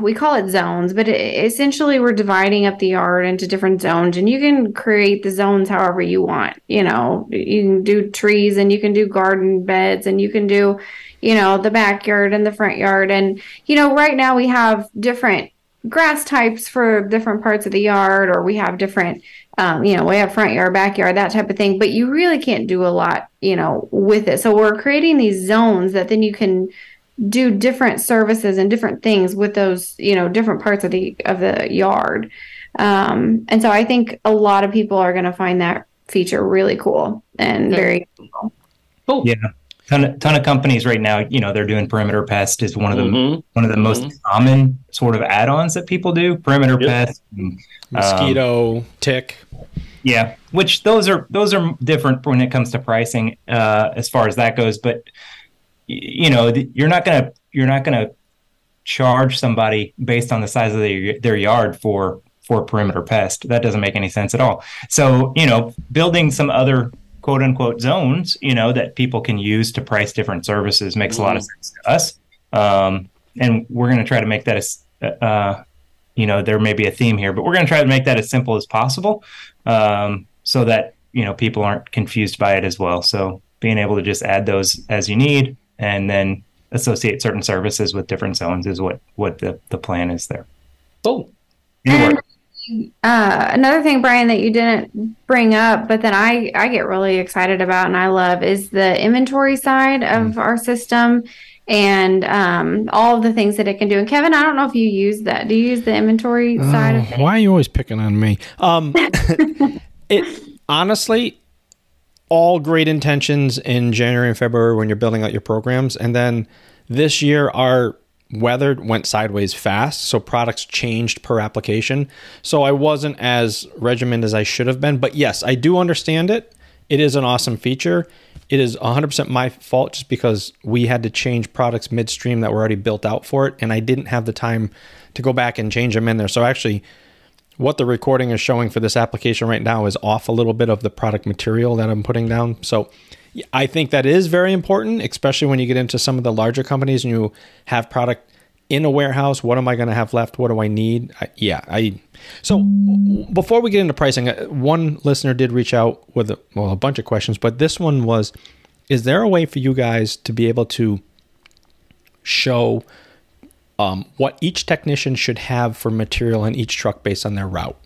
we call it zones, but essentially we're dividing up the yard into different zones and you can create the zones however you want. You know, you can do trees and you can do garden beds and you can do, you know, the backyard and the front yard and you know, right now we have different grass types for different parts of the yard, or we have different, um, you know, we have front yard, backyard, that type of thing. But you really can't do a lot, you know, with it. So we're creating these zones that then you can do different services and different things with those, you know, different parts of the of the yard. Um, and so I think a lot of people are going to find that feature really cool and very cool. Cool. Yeah. Ton of, ton of companies right now, you know, they're doing perimeter pest is one of the Mhm. one of the most common sort of add-ons that people do. Perimeter Yep. pest, and, Mosquito, tick. yeah. Which those are those are different when it comes to pricing, uh, as far as that goes. But y- you know, you're not gonna you're not gonna charge somebody based on the size of their their yard for for perimeter pest. That doesn't make any sense at all. So you know, building some other quote unquote zones, you know, that people can use to price different services makes a lot of sense to us. Um, and we're going to try to make that as, uh, you know, there may be a theme here, but we're going to try to make that as simple as possible um, so that, you know, people aren't confused by it as well. So being able to just add those as you need and then associate certain services with different zones is what, what the, the plan is there. Cool. And uh, another thing, Brian, that you didn't bring up, but then I I get really excited about and I love is the inventory side of mm. our system and um, all of the things that it can do. And Kevin, I don't know if you use that. Do you use the inventory uh, side of things? Why are you always picking on me? Um, it honestly, all great intentions in January and February when you're building out your programs, and then this year our weather went sideways fast, so products changed per application. So I wasn't as regimented as I should have been. But yes, I do understand it. It is an awesome feature. It is 100% my fault just because we had to change products midstream that were already built out for it, and I didn't have the time to go back and change them in there. So actually, what the recording is showing for this application right now is off a little bit of the product material that I'm putting down. So I think that is very important, especially when you get into some of the larger companies and you have product in a warehouse. What am I going to have left? What do I need? I, yeah, I. So before we get into pricing, uh, one listener did reach out with a, well a bunch of questions, but this one was: Is there a way for you guys to be able to show um, what each technician should have for material in each truck based on their route?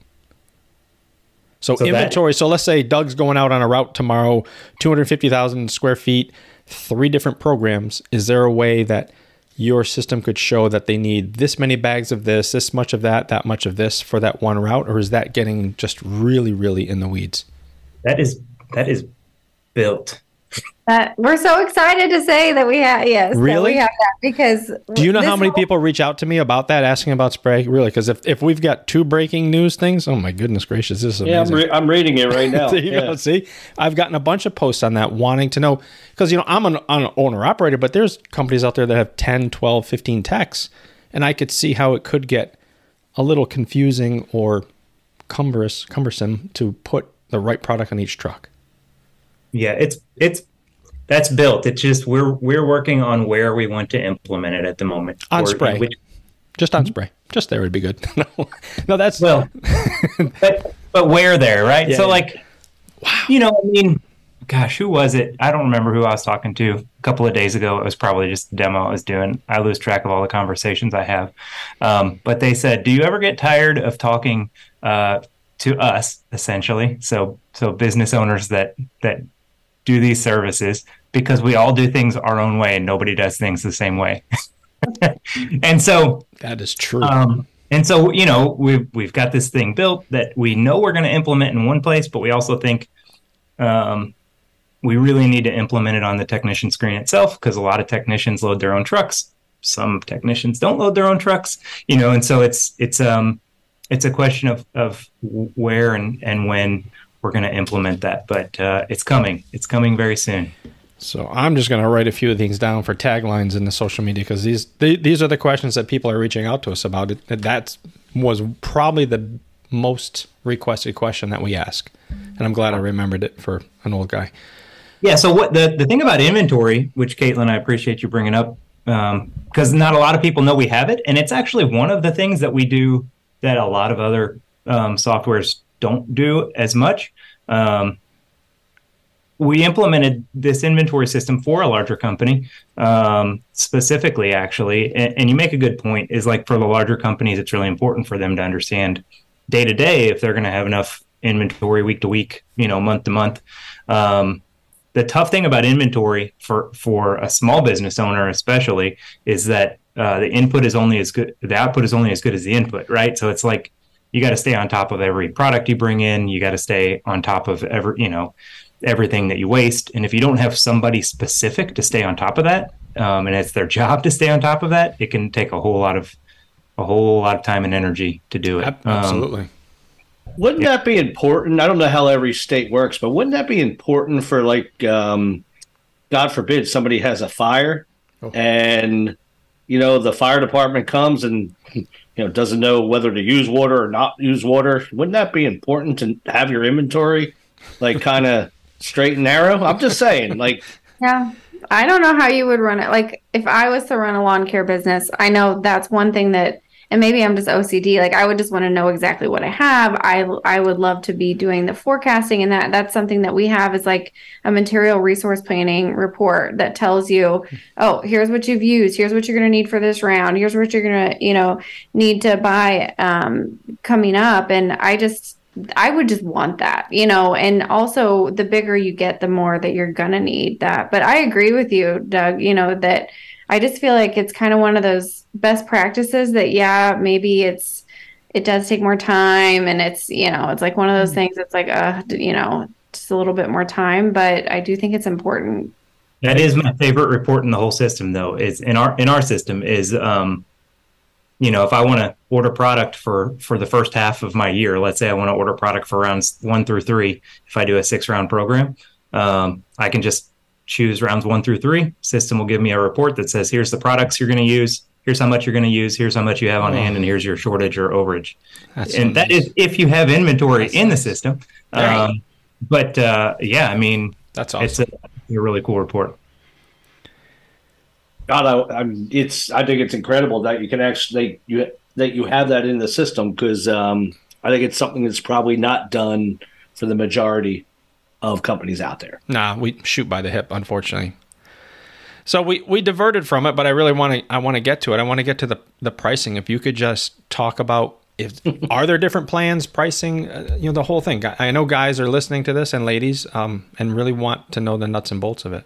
So, so inventory. That, so let's say Doug's going out on a route tomorrow, 250,000 square feet, three different programs. Is there a way that your system could show that they need this many bags of this, this much of that, that much of this for that one route, or is that getting just really, really in the weeds? That is that is built that we're so excited to say that we have yes really we have that because do you know how many whole- people reach out to me about that asking about Spraye? Really because if, if we've got two breaking news things oh my goodness gracious this is amazing. yeah I'm, re- I'm reading it right now. You yeah. go, see? I've gotten a bunch of posts on that wanting to know because you know i'm an, an owner operator but there's companies out there that have 10 12 15 techs and i could see how it could get a little confusing or cumbrous cumbersome to put the right product on each truck yeah it's it's that's built. It's just we're we're working on where we want to implement it at the moment. On or, Spraye, which, just on Spraye, just there would be good. no, no, that's well, but but where there, right? Yeah, so yeah. like, wow, you know, I mean, gosh, who was it? I don't remember who I was talking to a couple of days ago. It was probably just a demo I was doing. I lose track of all the conversations I have. Um, but they said, "Do you ever get tired of talking uh, to us, essentially? So so business owners that that do these services because we all do things our own way and nobody does things the same way. and so that is true. Um, and so you know we've we've got this thing built that we know we're going to implement in one place, but we also think um, we really need to implement it on the technician screen itself because a lot of technicians load their own trucks. Some technicians don't load their own trucks, you know, and so it's it's um it's a question of of where and and when we're going to implement that, but uh, it's coming. It's coming very soon. So I'm just going to write a few of things down for taglines in the social media because these these are the questions that people are reaching out to us about. It that was probably the most requested question that we ask, and I'm glad I remembered it for an old guy. Yeah. So what the the thing about inventory, which Caitlin, I appreciate you bringing up, because um, not a lot of people know we have it, and it's actually one of the things that we do that a lot of other um, softwares don't do as much. Um, we implemented this inventory system for a larger company um, specifically actually and, and, you make a good point is like for the larger companies it's really important for them to understand day to day if they're going to have enough inventory week to week you know month to month um, the tough thing about inventory for for a small business owner especially is that uh, the input is only as good the output is only as good as the input right so it's like you got to stay on top of every product you bring in you got to stay on top of every you know everything that you waste. And if you don't have somebody specific to stay on top of that, um, and it's their job to stay on top of that, it can take a whole lot of a whole lot of time and energy to do it. Um, Absolutely. Um, wouldn't yeah. that be important? I don't know how every state works, but wouldn't that be important for like, um, God forbid, somebody has a fire, oh. and you know the fire department comes and you know doesn't know whether to use water or not use water. Wouldn't that be important to have your inventory like kind of straight and narrow. I'm just saying, like, yeah. I don't know how you would run it. Like, if I was to run a lawn care business, I know that's one thing that and maybe I'm just OCD. Like I would just want to know exactly what I have. I I would love to be doing the forecasting, and that that's something that we have is like a material resource planning report that tells you, oh, here's what you've used, here's what you're going to need for this round, here's what you're going to you know need to buy um, coming up, and I just I would just want that, you know, and also the bigger you get, the more that you're going to need that. But I agree with you, Doug, you know, that I just feel like it's kind of one of those best practices that, yeah, maybe it's, it does take more time and it's, you know, it's like one of those mm-hmm. things that's like, uh, you know, just a little bit more time, but I do think it's important. That is my favorite report in the whole system though, is in our, in our system is, um, you know, if I want to order product for for the first half of my year, let's say I want to order product for rounds one through three, if I do a six round program, um, I can just choose rounds one through three. System will give me a report that says, here's the products you're going to use, here's how much you're going to use, here's how much you have on oh. hand, and here's your shortage or overage. That's and that is if you have inventory That's in nice. the system. Right. Um, but uh, yeah, I mean, That's awesome. It's a, a really cool report. God, I, am it's I think it's incredible that you can actually you that you have that in the system because um, I think it's something that's probably not done for the majority of companies out there. Nah, we shoot by the hip, unfortunately. So we, we diverted from it, but I really want to I want to get to it. I want to get to the the pricing. If you could just talk about if are there different plans, pricing, uh, you know, the whole thing. I know guys are listening to this and ladies, um, and really want to know the nuts and bolts of it.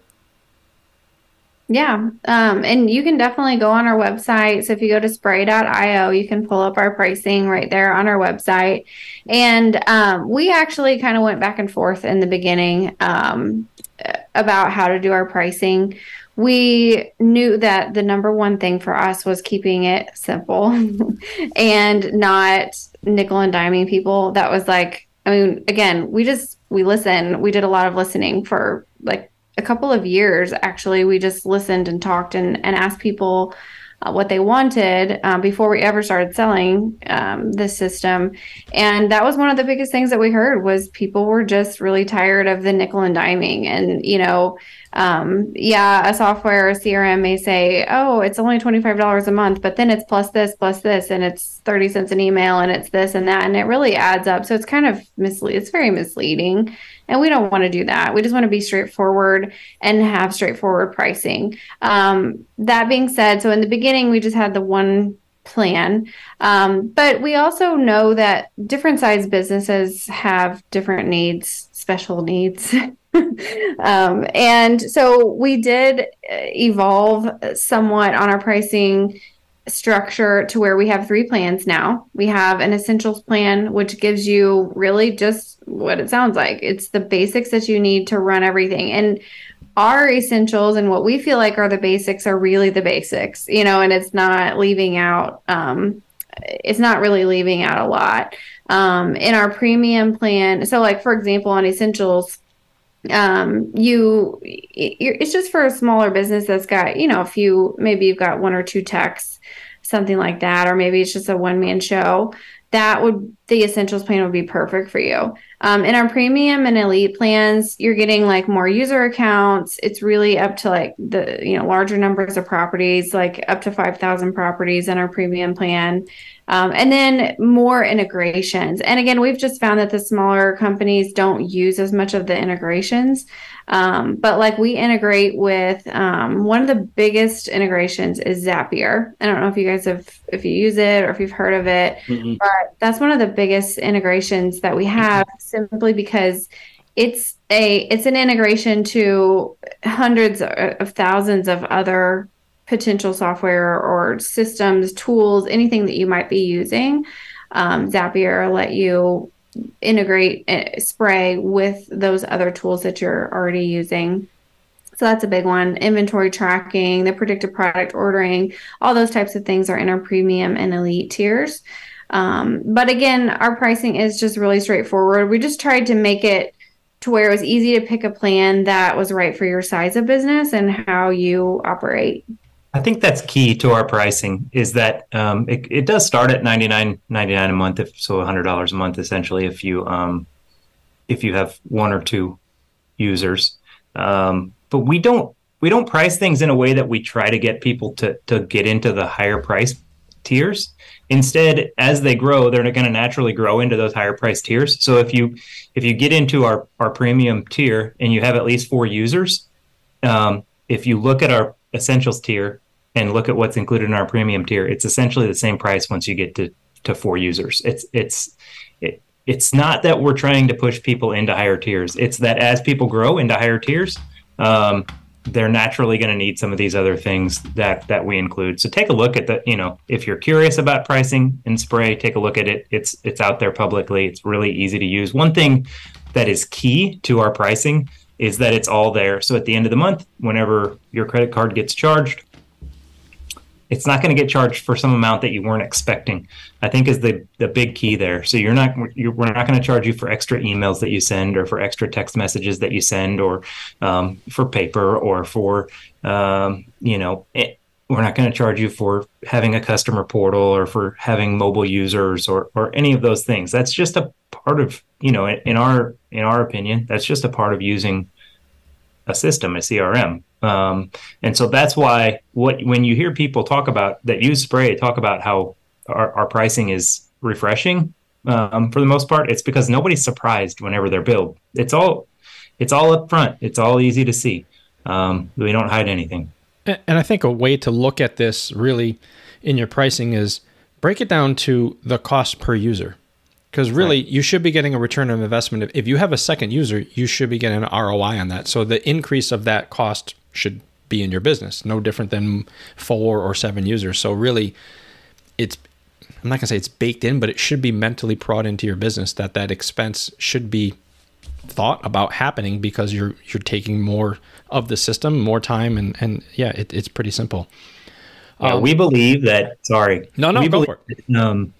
Yeah. Um, and you can definitely go on our website. So if you go to spraye.io, you can pull up our pricing right there on our website. And um, we actually kind of went back and forth in the beginning um, about how to do our pricing. We knew that the number one thing for us was keeping it simple and not nickel and diming people. That was like, I mean, again, we just, we listen. We did a lot of listening for like a couple of years actually we just listened and talked and, and asked people uh, what they wanted um, before we ever started selling um, this system and that was one of the biggest things that we heard was people were just really tired of the nickel and diming and you know um, yeah, a software, a CRM may say, oh, it's only $25 a month, but then it's plus this, plus this, and it's 30 cents an email, and it's this and that. And it really adds up. So it's kind of misleading. It's very misleading. And we don't want to do that. We just want to be straightforward and have straightforward pricing. Um, that being said, so in the beginning, we just had the one plan. Um, but we also know that different size businesses have different needs, special needs. um, and so we did evolve somewhat on our pricing structure to where we have three plans now. We have an essentials plan, which gives you really just what it sounds like it's the basics that you need to run everything. And our essentials and what we feel like are the basics are really the basics, you know, and it's not leaving out, um, it's not really leaving out a lot. Um, in our premium plan, so like for example, on essentials, um you it's just for a smaller business that's got you know a few maybe you've got one or two techs something like that or maybe it's just a one man show that would the essentials plan would be perfect for you. Um, in our premium and elite plans you're getting like more user accounts. It's really up to like the you know larger numbers of properties like up to 5000 properties in our premium plan um, and then more integrations. And again, we've just found that the smaller companies don't use as much of the integrations. Um, but like we integrate with um, one of the biggest integrations is Zapier. I don't know if you guys have, if you use it or if you've heard of it, mm-hmm. but that's one of the biggest integrations that we have simply because it's a it's an integration to hundreds of thousands of other potential software or systems, tools, anything that you might be using. Um, Zapier let you integrate uh, Spraye with those other tools that you're already using. So that's a big one. Inventory tracking, the predictive product ordering, all those types of things are in our premium and elite tiers. Um, but again, our pricing is just really straightforward. We just tried to make it to where it was easy to pick a plan that was right for your size of business and how you operate. I think that's key to our pricing is that um, it, it, does start at 99 99 a month if so $100 a month essentially if you um, if you have one or two users um, but we don't we don't price things in a way that we try to get people to to get into the higher price tiers. Instead, as they grow, they're going to naturally grow into those higher price tiers. So if you if you get into our our premium tier and you have at least four users, um, if you look at our essentials tier and look at what's included in our premium tier, it's essentially the same price once you get to to four users. It's it's it, it's not that we're trying to push people into higher tiers. It's that as people grow into higher tiers, um, they're naturally going to need some of these other things that that we include. So take a look at the, you know, if you're curious about pricing in Spraye, take a look at it. It's it's out there publicly. It's really easy to use. One thing that is key to our pricing is that it's all there. So at the end of the month, whenever your credit card gets charged, it's not going to get charged for some amount that you weren't expecting. I think is the the big key there. So you're not you're, we're not going to charge you for extra emails that you send or for extra text messages that you send or um, for paper or for um, you know. It, we're not going to charge you for having a customer portal or for having mobile users or or any of those things. That's just a part of you know in our in our opinion that's just a part of using a system, a CRM. Um, and so that's why what when you hear people talk about that use Spraye talk about how our, our pricing is refreshing um, for the most part, it's because nobody's surprised whenever they're billed. It's all it's all up front. It's all easy to see. Um, we don't hide anything. And I think a way to look at this really in your pricing is break it down to the cost per user. Because really, right. you should be getting a return on investment. If you have a second user, you should be getting an ROI on that. So the increase of that cost should be in your business, no different than four or seven users. So really, it's I'm not gonna say it's baked in, but it should be mentally brought into your business that that expense should be thought about happening because you're you're taking more of the system, more time, and and yeah, it, it's pretty simple. Yeah, um, we believe that. Sorry, no, no, we go for it. Um,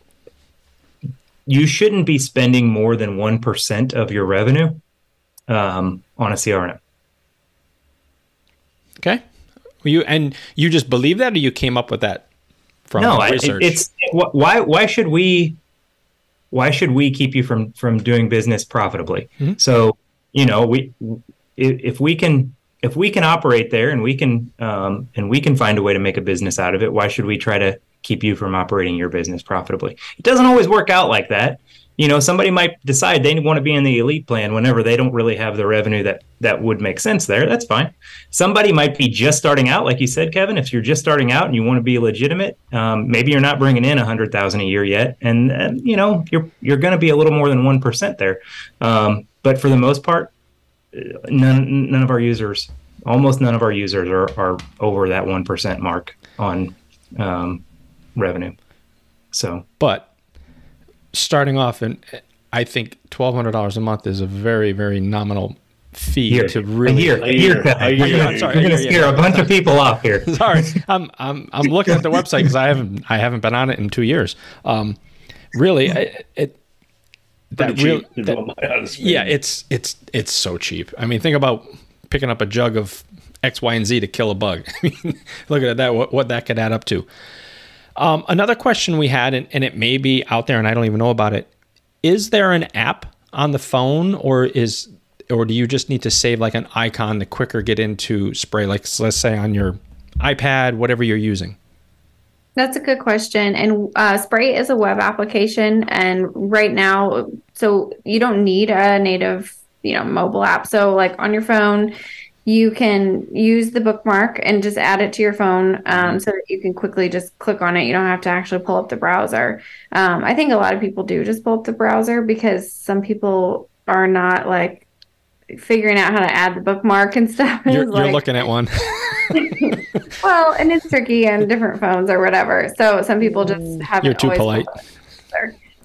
you shouldn't be spending more than 1% of your revenue um, on a CRM. Okay. You and you just believe that, or you came up with that from no, research? it's why why should we why should we keep you from from doing business profitably? Mm-hmm. So you know we if we can if we can operate there and we can um, and we can find a way to make a business out of it, why should we try to keep you from operating your business profitably. It doesn't always work out like that. You know, somebody might decide they want to be in the elite plan whenever they don't really have the revenue that that would make sense there. That's fine. Somebody might be just starting out, like you said, Kevin. If you're just starting out and you want to be legitimate, um, maybe you're not bringing in a hundred thousand a year yet, and, and you know you're you're going to be a little more than one percent there. Um, but for the most part, uh, none none of our users, almost none of our users are are over that one percent mark on um, revenue. So, but starting off, and I think twelve hundred dollars a month is a very, very nominal fee here, to really. A year, a year, a year. A year. I'm sorry, You're going to scare a bunch of people off here. sorry, I'm I'm I'm looking at the website because I haven't I haven't been on it in two years. Um, really, it, it that real that, yeah, it's it's it's so cheap. I mean, think about picking up a jug of X, Y, and Z to kill a bug. I mean, look at that, what, what that could add up to. Um, another question we had, and, and it may be out there, and I don't even know about it. Is there an app on the phone, or is or do you just need to save like an icon to quicker get into Spraye? Like let's say on your ipad whatever you're using. That's a good question. And uh, Spraye is a web application and right now so you don't need a native you know mobile app. So like on your phone you can use the bookmark and just add it to your phone um, mm-hmm. so that you can quickly just click on it. You don't have to actually pull up the browser. Um, I think a lot of people do just pull up the browser because some people are not like figuring out how to add the bookmark and stuff. You're, like, you're looking at one. well, and it's tricky on different phones or whatever. So some people just haven't. You're too polite.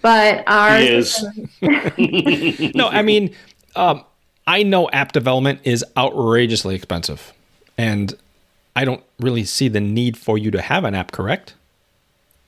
But ours is. no, I mean, um, I know app development is outrageously expensive, and I don't really see the need for you to have an app. Correct?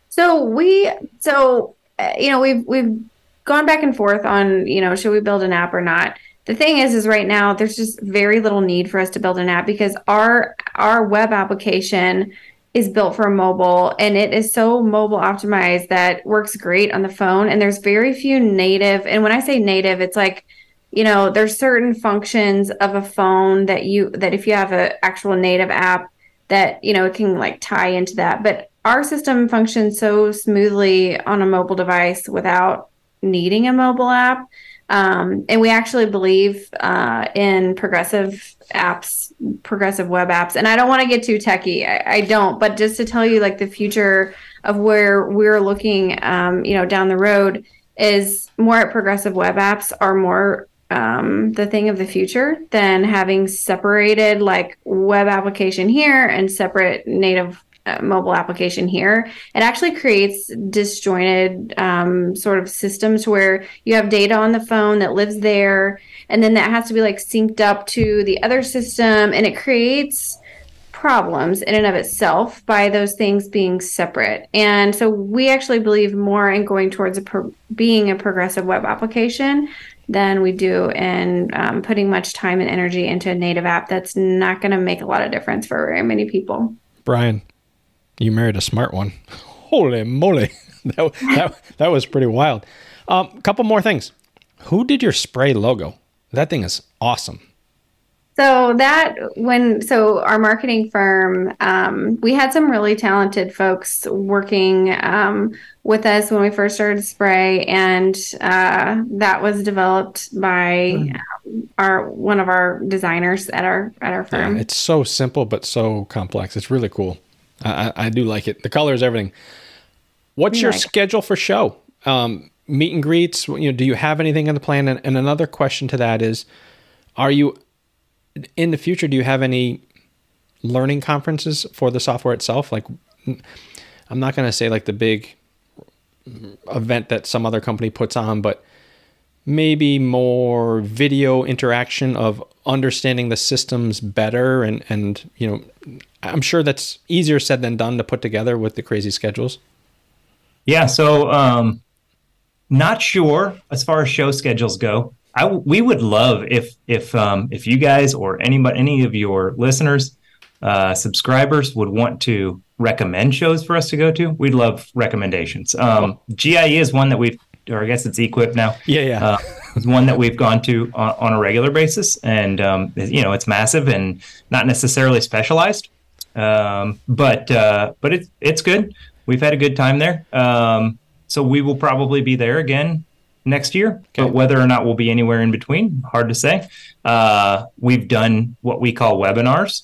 So we, so uh, you know, we've we've gone back and forth on you know should we build an app or not. The thing is, is right now there's just very little need for us to build an app because our our web application is built for mobile and it is so mobile optimized that works great on the phone and there's very few native and when i say native it's like you know there's certain functions of a phone that you that if you have an actual native app that you know it can like tie into that but our system functions so smoothly on a mobile device without needing a mobile app. Um, and we actually believe uh, in progressive apps, progressive web apps. And I don't want to get too techy. I, I, don't, but just to tell you, like the future of where we're looking, um, you know, down the road is more at progressive web apps are more um, the thing of the future than having separated like web application here and separate native uh, mobile application here. It actually creates disjointed um, sort of systems where you have data on the phone that lives there, and then that has to be like synced up to the other system, and it creates problems in and of itself by those things being separate. And so we actually believe more in going towards a pro- being a progressive web application than we do in um, putting much time and energy into a native app that's not going to make a lot of difference for very many people. Brian, you married a smart one. Holy moly. that, that, that was pretty wild. A um, couple more things. Who did your Spraye logo? That thing is awesome. So that when so our marketing firm, um, we had some really talented folks working um, with us when we first started Spraye, and uh, that was developed by mm. our one of our designers at our at our firm. Yeah, it's so simple but so complex. It's really cool. I, I do like it. The colors, everything. What's we your like schedule it. for show? Um, meet and greets. You know, do you have anything in the plan? And, and another question to that is, are you in the future, do you have any learning conferences for the software itself? Like, I'm not going to say like the big event that some other company puts on, but maybe more video interaction of understanding the systems better and and you know i'm sure that's easier said than done to put together with the crazy schedules yeah so um not sure as far as show schedules go I we would love if if um, if you guys or anybody any of your listeners uh, subscribers would want to recommend shows for us to go to. We'd love recommendations. Um, GIE is one that we've or I guess it's equipped now. Yeah, yeah. Uh, one that we've gone to on, on a regular basis, and um, you know it's massive and not necessarily specialized, um, but uh, but it's it's good. We've had a good time there, um, so we will probably be there again next year. Okay. But whether or not we'll be anywhere in between, hard to say. Uh, we've done what we call webinars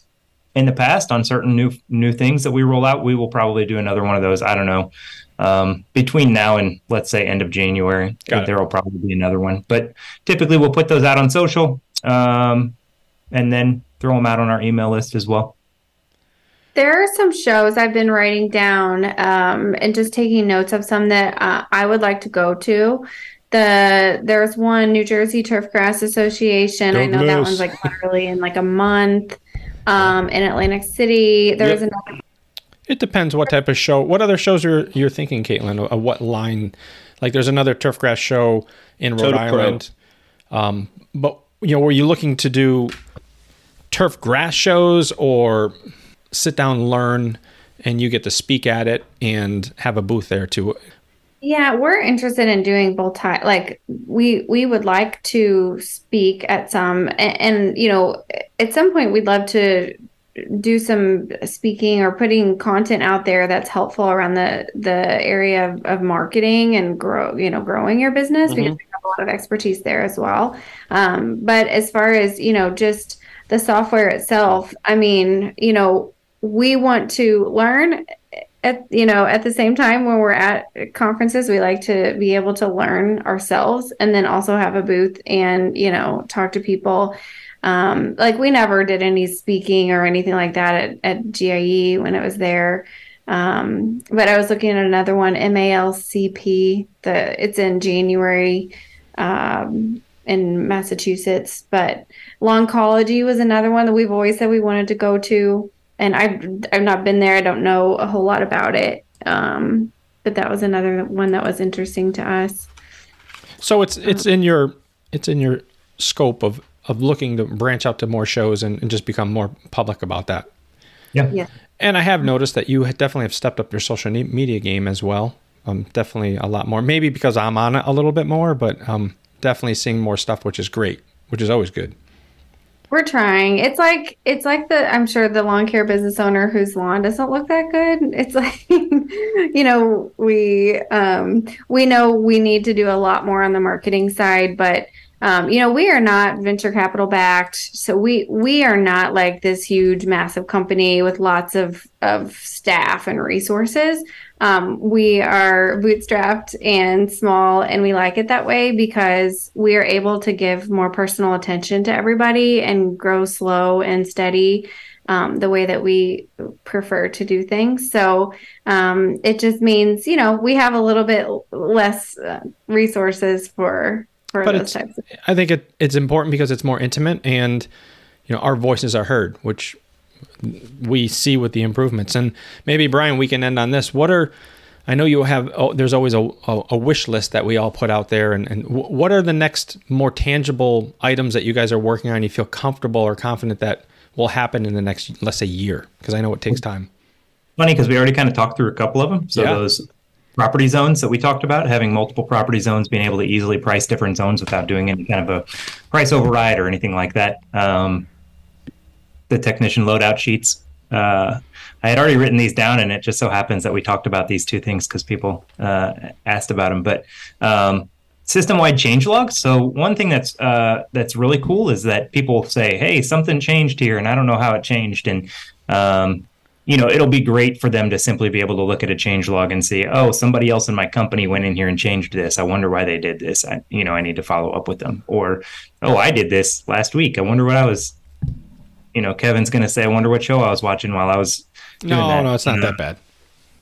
in the past on certain new new things that we roll out. We will probably do another one of those. I don't know. Um, between now and let's say end of January, there will probably be another one. But typically, we'll put those out on social um, and then throw them out on our email list as well. There are some shows I've been writing down um, and just taking notes of some that uh, I would like to go to the there's one New Jersey Turfgrass Association. Douglas. I know that one's like literally in like a month. Um, in Atlantic City, there's yep. another. It depends what type of show. What other shows are you're thinking, Caitlin? Of what line? Like, there's another turfgrass show in Rhode Total Island. Um, but you know, were you looking to do turf grass shows or sit down, learn, and you get to speak at it and have a booth there too? Yeah, we're interested in doing both. Like we we would like to speak at some, and, and, you know, at some point we'd love to do some speaking or putting content out there that's helpful around the the area of, of marketing and grow, you know, growing your business mm-hmm. because we have a lot of expertise there as well. Um, but as far as you know, just the software itself, I mean, you know, we want to learn at you know at the same time when we're at conferences we like to be able to learn ourselves and then also have a booth and you know talk to people. Um, like we never did any speaking or anything like that at, at GIE when it was there. Um, but I was looking at another one MALCP the it's in January um, in Massachusetts. But Longology was another one that we've always said we wanted to go to and I've I've not been there. I don't know a whole lot about it. Um, but that was another one that was interesting to us. So it's it's in your it's in your scope of of looking to branch out to more shows and, and just become more public about that. Yeah. Yeah. And I have noticed that you definitely have stepped up your social media game as well. Um, definitely a lot more. Maybe because I'm on it a little bit more, but um, definitely seeing more stuff, which is great, which is always good. We're trying. It's like it's like the I'm sure the lawn care business owner whose lawn doesn't look that good. It's like you know, we um we know we need to do a lot more on the marketing side, but um, you know, we are not venture capital backed, so we we are not like this huge, massive company with lots of of staff and resources. Um, we are bootstrapped and small, and we like it that way because we are able to give more personal attention to everybody and grow slow and steady. Um, the way that we prefer to do things. So um, it just means, you know, we have a little bit less uh, resources for for but those types. Of- I think it, it's important because it's more intimate and you know our voices are heard, which we see with the improvements. And maybe Brian, we can end on this. What are I know you have. Oh, there's always a, a, wish list that we all put out there, and, and w- what are the next more tangible items that you guys are working on? You feel comfortable or confident that will happen in the next, let's say, year? Because I know it takes time. Funny because we already kind of talked through a couple of them. So yeah. those property zones that we talked about, having multiple property zones, being able to easily price different zones without doing any kind of a price override or anything like that. Um, the technician loadout sheets. Uh, I had already written these down, and it just so happens that we talked about these two things because people uh, asked about them. But um, system-wide change logs. So one thing that's uh, that's really cool is that people say, "Hey, something changed here, and I don't know how it changed." And um, you know, it'll be great for them to simply be able to look at a change log and see, "Oh, somebody else in my company went in here and changed this. I wonder why they did this. I, you know, I need to follow up with them." Or, "Oh, I did this last week. I wonder what I was." You know, Kevin's going to say, "I wonder what show I was watching while I was." No, that. no, it's not that bad.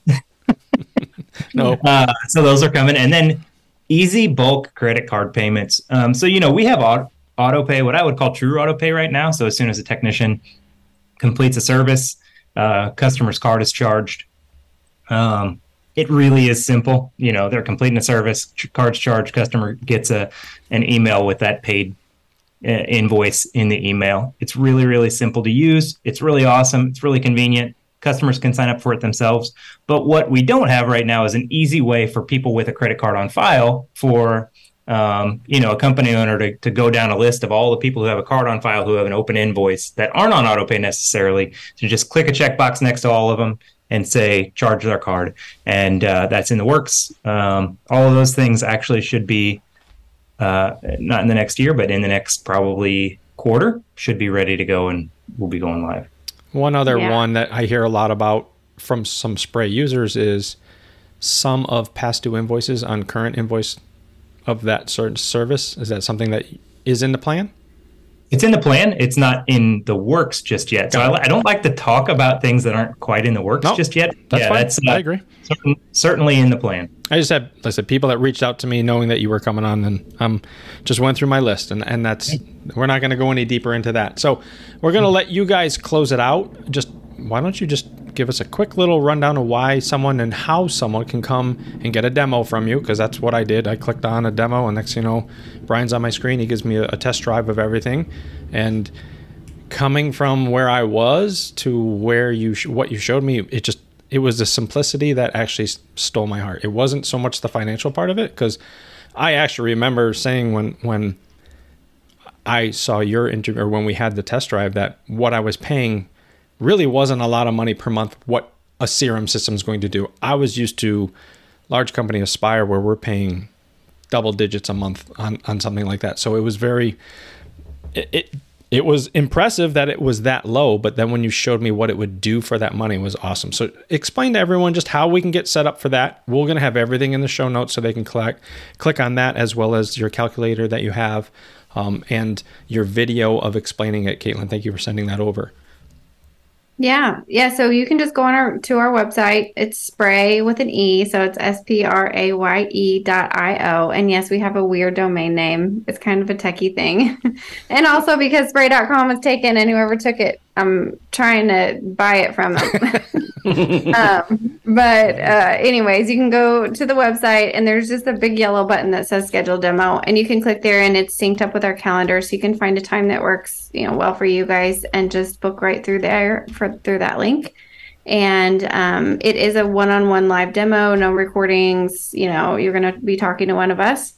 no. Uh, so those are coming, and then easy bulk credit card payments. Um, so you know, we have auto, auto pay, what I would call true auto pay right now. So as soon as a technician completes a service, uh, customer's card is charged. Um, it really is simple. You know, they're completing a service, card's charged, customer gets a an email with that paid invoice in the email. It's really, really simple to use. It's really awesome. It's really convenient. Customers can sign up for it themselves. But what we don't have right now is an easy way for people with a credit card on file for um, you know, a company owner to, to go down a list of all the people who have a card on file who have an open invoice that aren't on autopay necessarily to just click a checkbox next to all of them and say charge their card. And uh, that's in the works. Um, all of those things actually should be uh, not in the next year, but in the next probably quarter should be ready to go and we'll be going live. One other yeah. one that I hear a lot about from some Spraye users is some of past due invoices on current invoice of that certain service? Is that something that is in the plan? It's in the plan. It's not in the works just yet. So I, I, don't like to talk about things that aren't quite in the works nope, just yet. That's yeah, fine. that's uh, I agree. Certain, certainly in the plan. I just had, I said, people that reached out to me knowing that you were coming on, and um, just went through my list, and and that's we're not going to go any deeper into that. So we're going to let you guys close it out. Just why don't you just give us a quick little rundown of why someone and how someone can come and get a demo from you because that's what I did. I clicked on a demo, and next you know, Brian's on my screen. He gives me a, a test drive of everything, and coming from where I was to where you sh- what you showed me, it just it was the simplicity that actually stole my heart. It wasn't so much the financial part of it because I actually remember saying when when I saw your interview or when we had the test drive that what I was paying really wasn't a lot of money per month what a CRM system is going to do. I was used to large company Aspire where we're paying double digits a month on, on something like that. So it was very it, it it was impressive that it was that low, but then when you showed me what it would do for that money was awesome. So explain to everyone just how we can get set up for that. We're going to have everything in the show notes so they can click click on that as well as your calculator that you have um, and your video of explaining it. Caitlin, thank you for sending that over. Yeah. Yeah. So you can just go on our to our website. It's spray with an E. So it's S P R A Y E dot I O. And yes, we have a weird domain name. It's kind of a techie thing. and also because spray.com was taken and whoever took it I'm trying to buy it from them. um, but uh, anyways, you can go to the website and there's just a big yellow button that says schedule demo and you can click there and it's synced up with our calendar so you can find a time that works, you know, well for you guys and just book right through there for through that link. And um, it is a one-on-one live demo, no recordings. You know, you're going to be talking to one of us.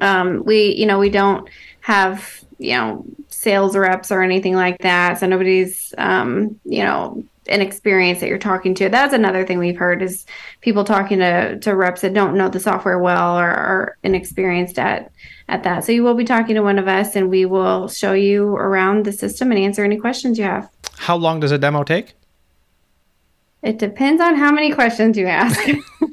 Um, we, you know, we don't have you know sales reps or anything like that. So nobody's, um, you know, inexperienced that you're talking to. That's another thing we've heard is people talking to, to reps that don't know the software well or are inexperienced at at that. So you will be talking to one of us and we will show you around the system and answer any questions you have. How long does a demo take? It depends on how many questions you ask.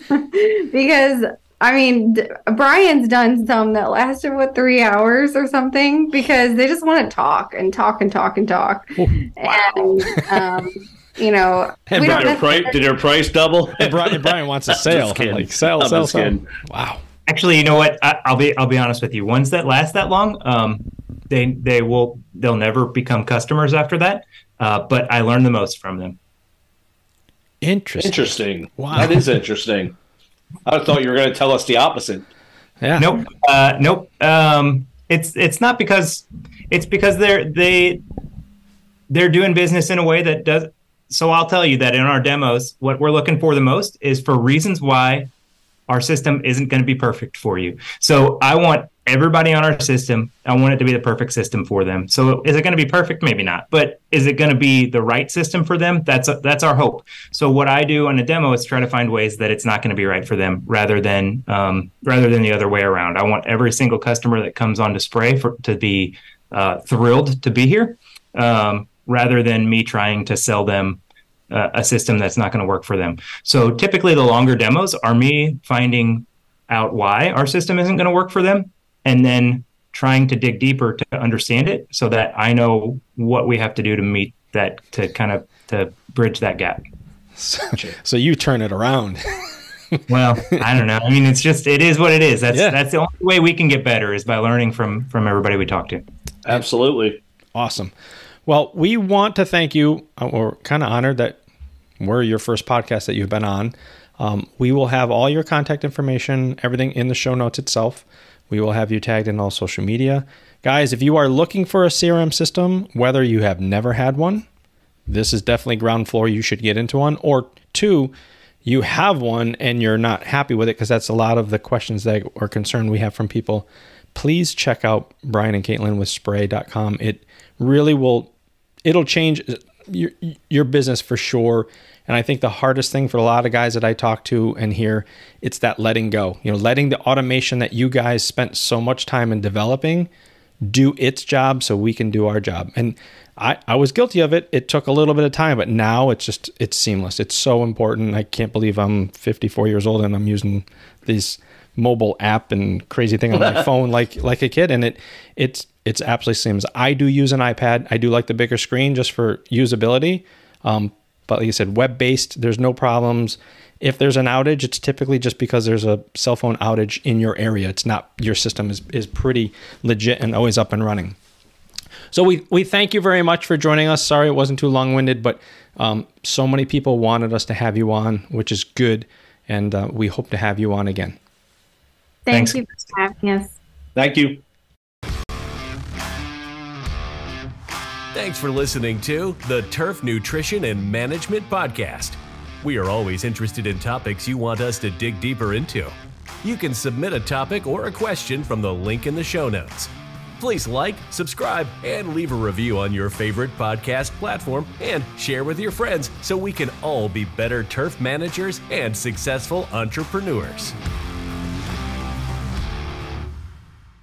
because I mean, D- Brian's done some that lasted what three hours or something because they just want to talk and talk and talk and talk. And um, you know, And Brian- Did your, necessarily- price, did your price double? And Brian, and Brian wants a sale. just kidding. like sell, I'm sell, sell. Wow. Actually, you know what? I, I'll be I'll be honest with you. Ones that last that long, um, they they will they'll never become customers after that. Uh, but I learned the most from them. Interesting. Interesting. Wow. That is interesting. I thought you were going to tell us the opposite. Yeah. Nope. Uh, nope. Um, it's it's not because it's because they're they they're doing business in a way that does. So I'll tell you that in our demos, what we're looking for the most is for reasons why our system isn't going to be perfect for you. So I want everybody on our system. I want it to be the perfect system for them. So is it going to be perfect? Maybe not. But is it going to be the right system for them? That's that's our hope. So what I do on a demo is try to find ways that it's not going to be right for them, rather than um, rather than the other way around. I want every single customer that comes on display for to be uh, thrilled to be here, um, rather than me trying to sell them uh, a system that's not going to work for them. So typically, the longer demos are me finding out why our system isn't going to work for them, and then trying to dig deeper to understand it, so that I know what we have to do to meet that to kind of to bridge that gap. So, so you turn it around. Well, I don't know. I mean, it's just it is what it is. That's Yeah. that's the only way we can get better is by learning from from everybody we talk to. Absolutely. Awesome. Well, we want to thank you. uh, We're kind of honored that we're your first podcast that you've been on. Um, we will have all your contact information, everything in the show notes itself. We will have you tagged in all social media. Guys, if you are looking for a CRM system, whether you have never had one, this is definitely ground floor. You should get into one. Or two, you have one and you're not happy with it because that's a lot of the questions that are concern we have from people. Please check out Brian and Caitlin with spray.com. It really will, it'll change your, your business for sure. And I think the hardest thing for a lot of guys that I talk to and hear, it's that letting go. You know, letting the automation that you guys spent so much time in developing do its job so we can do our job. And I, I was guilty of it. It took a little bit of time, but now it's just it's seamless. It's so important. I can't believe I'm 54 years old and I'm using these mobile app and crazy thing on my phone like like a kid and it it's it's absolutely seamless. I do use an iPad. I do like the bigger screen just for usability. Um, but like you said, web based, there's no problems. If there's an outage, it's typically just because there's a cell phone outage in your area. It's not your system is, is pretty legit and always up and running. So we, we thank you very much for joining us. Sorry it wasn't too long winded, but um, so many people wanted us to have you on, which is good. And uh, we hope to have you on again. Thank Thanks. you for having us. Thank you. Thanks for listening to the Turf Nutrition and Management Podcast. We are always interested in topics you want us to dig deeper into. You can submit a topic or a question from the link in the show notes. Please like, subscribe, and leave a review on your favorite podcast platform and share with your friends so we can all be better turf managers and successful entrepreneurs.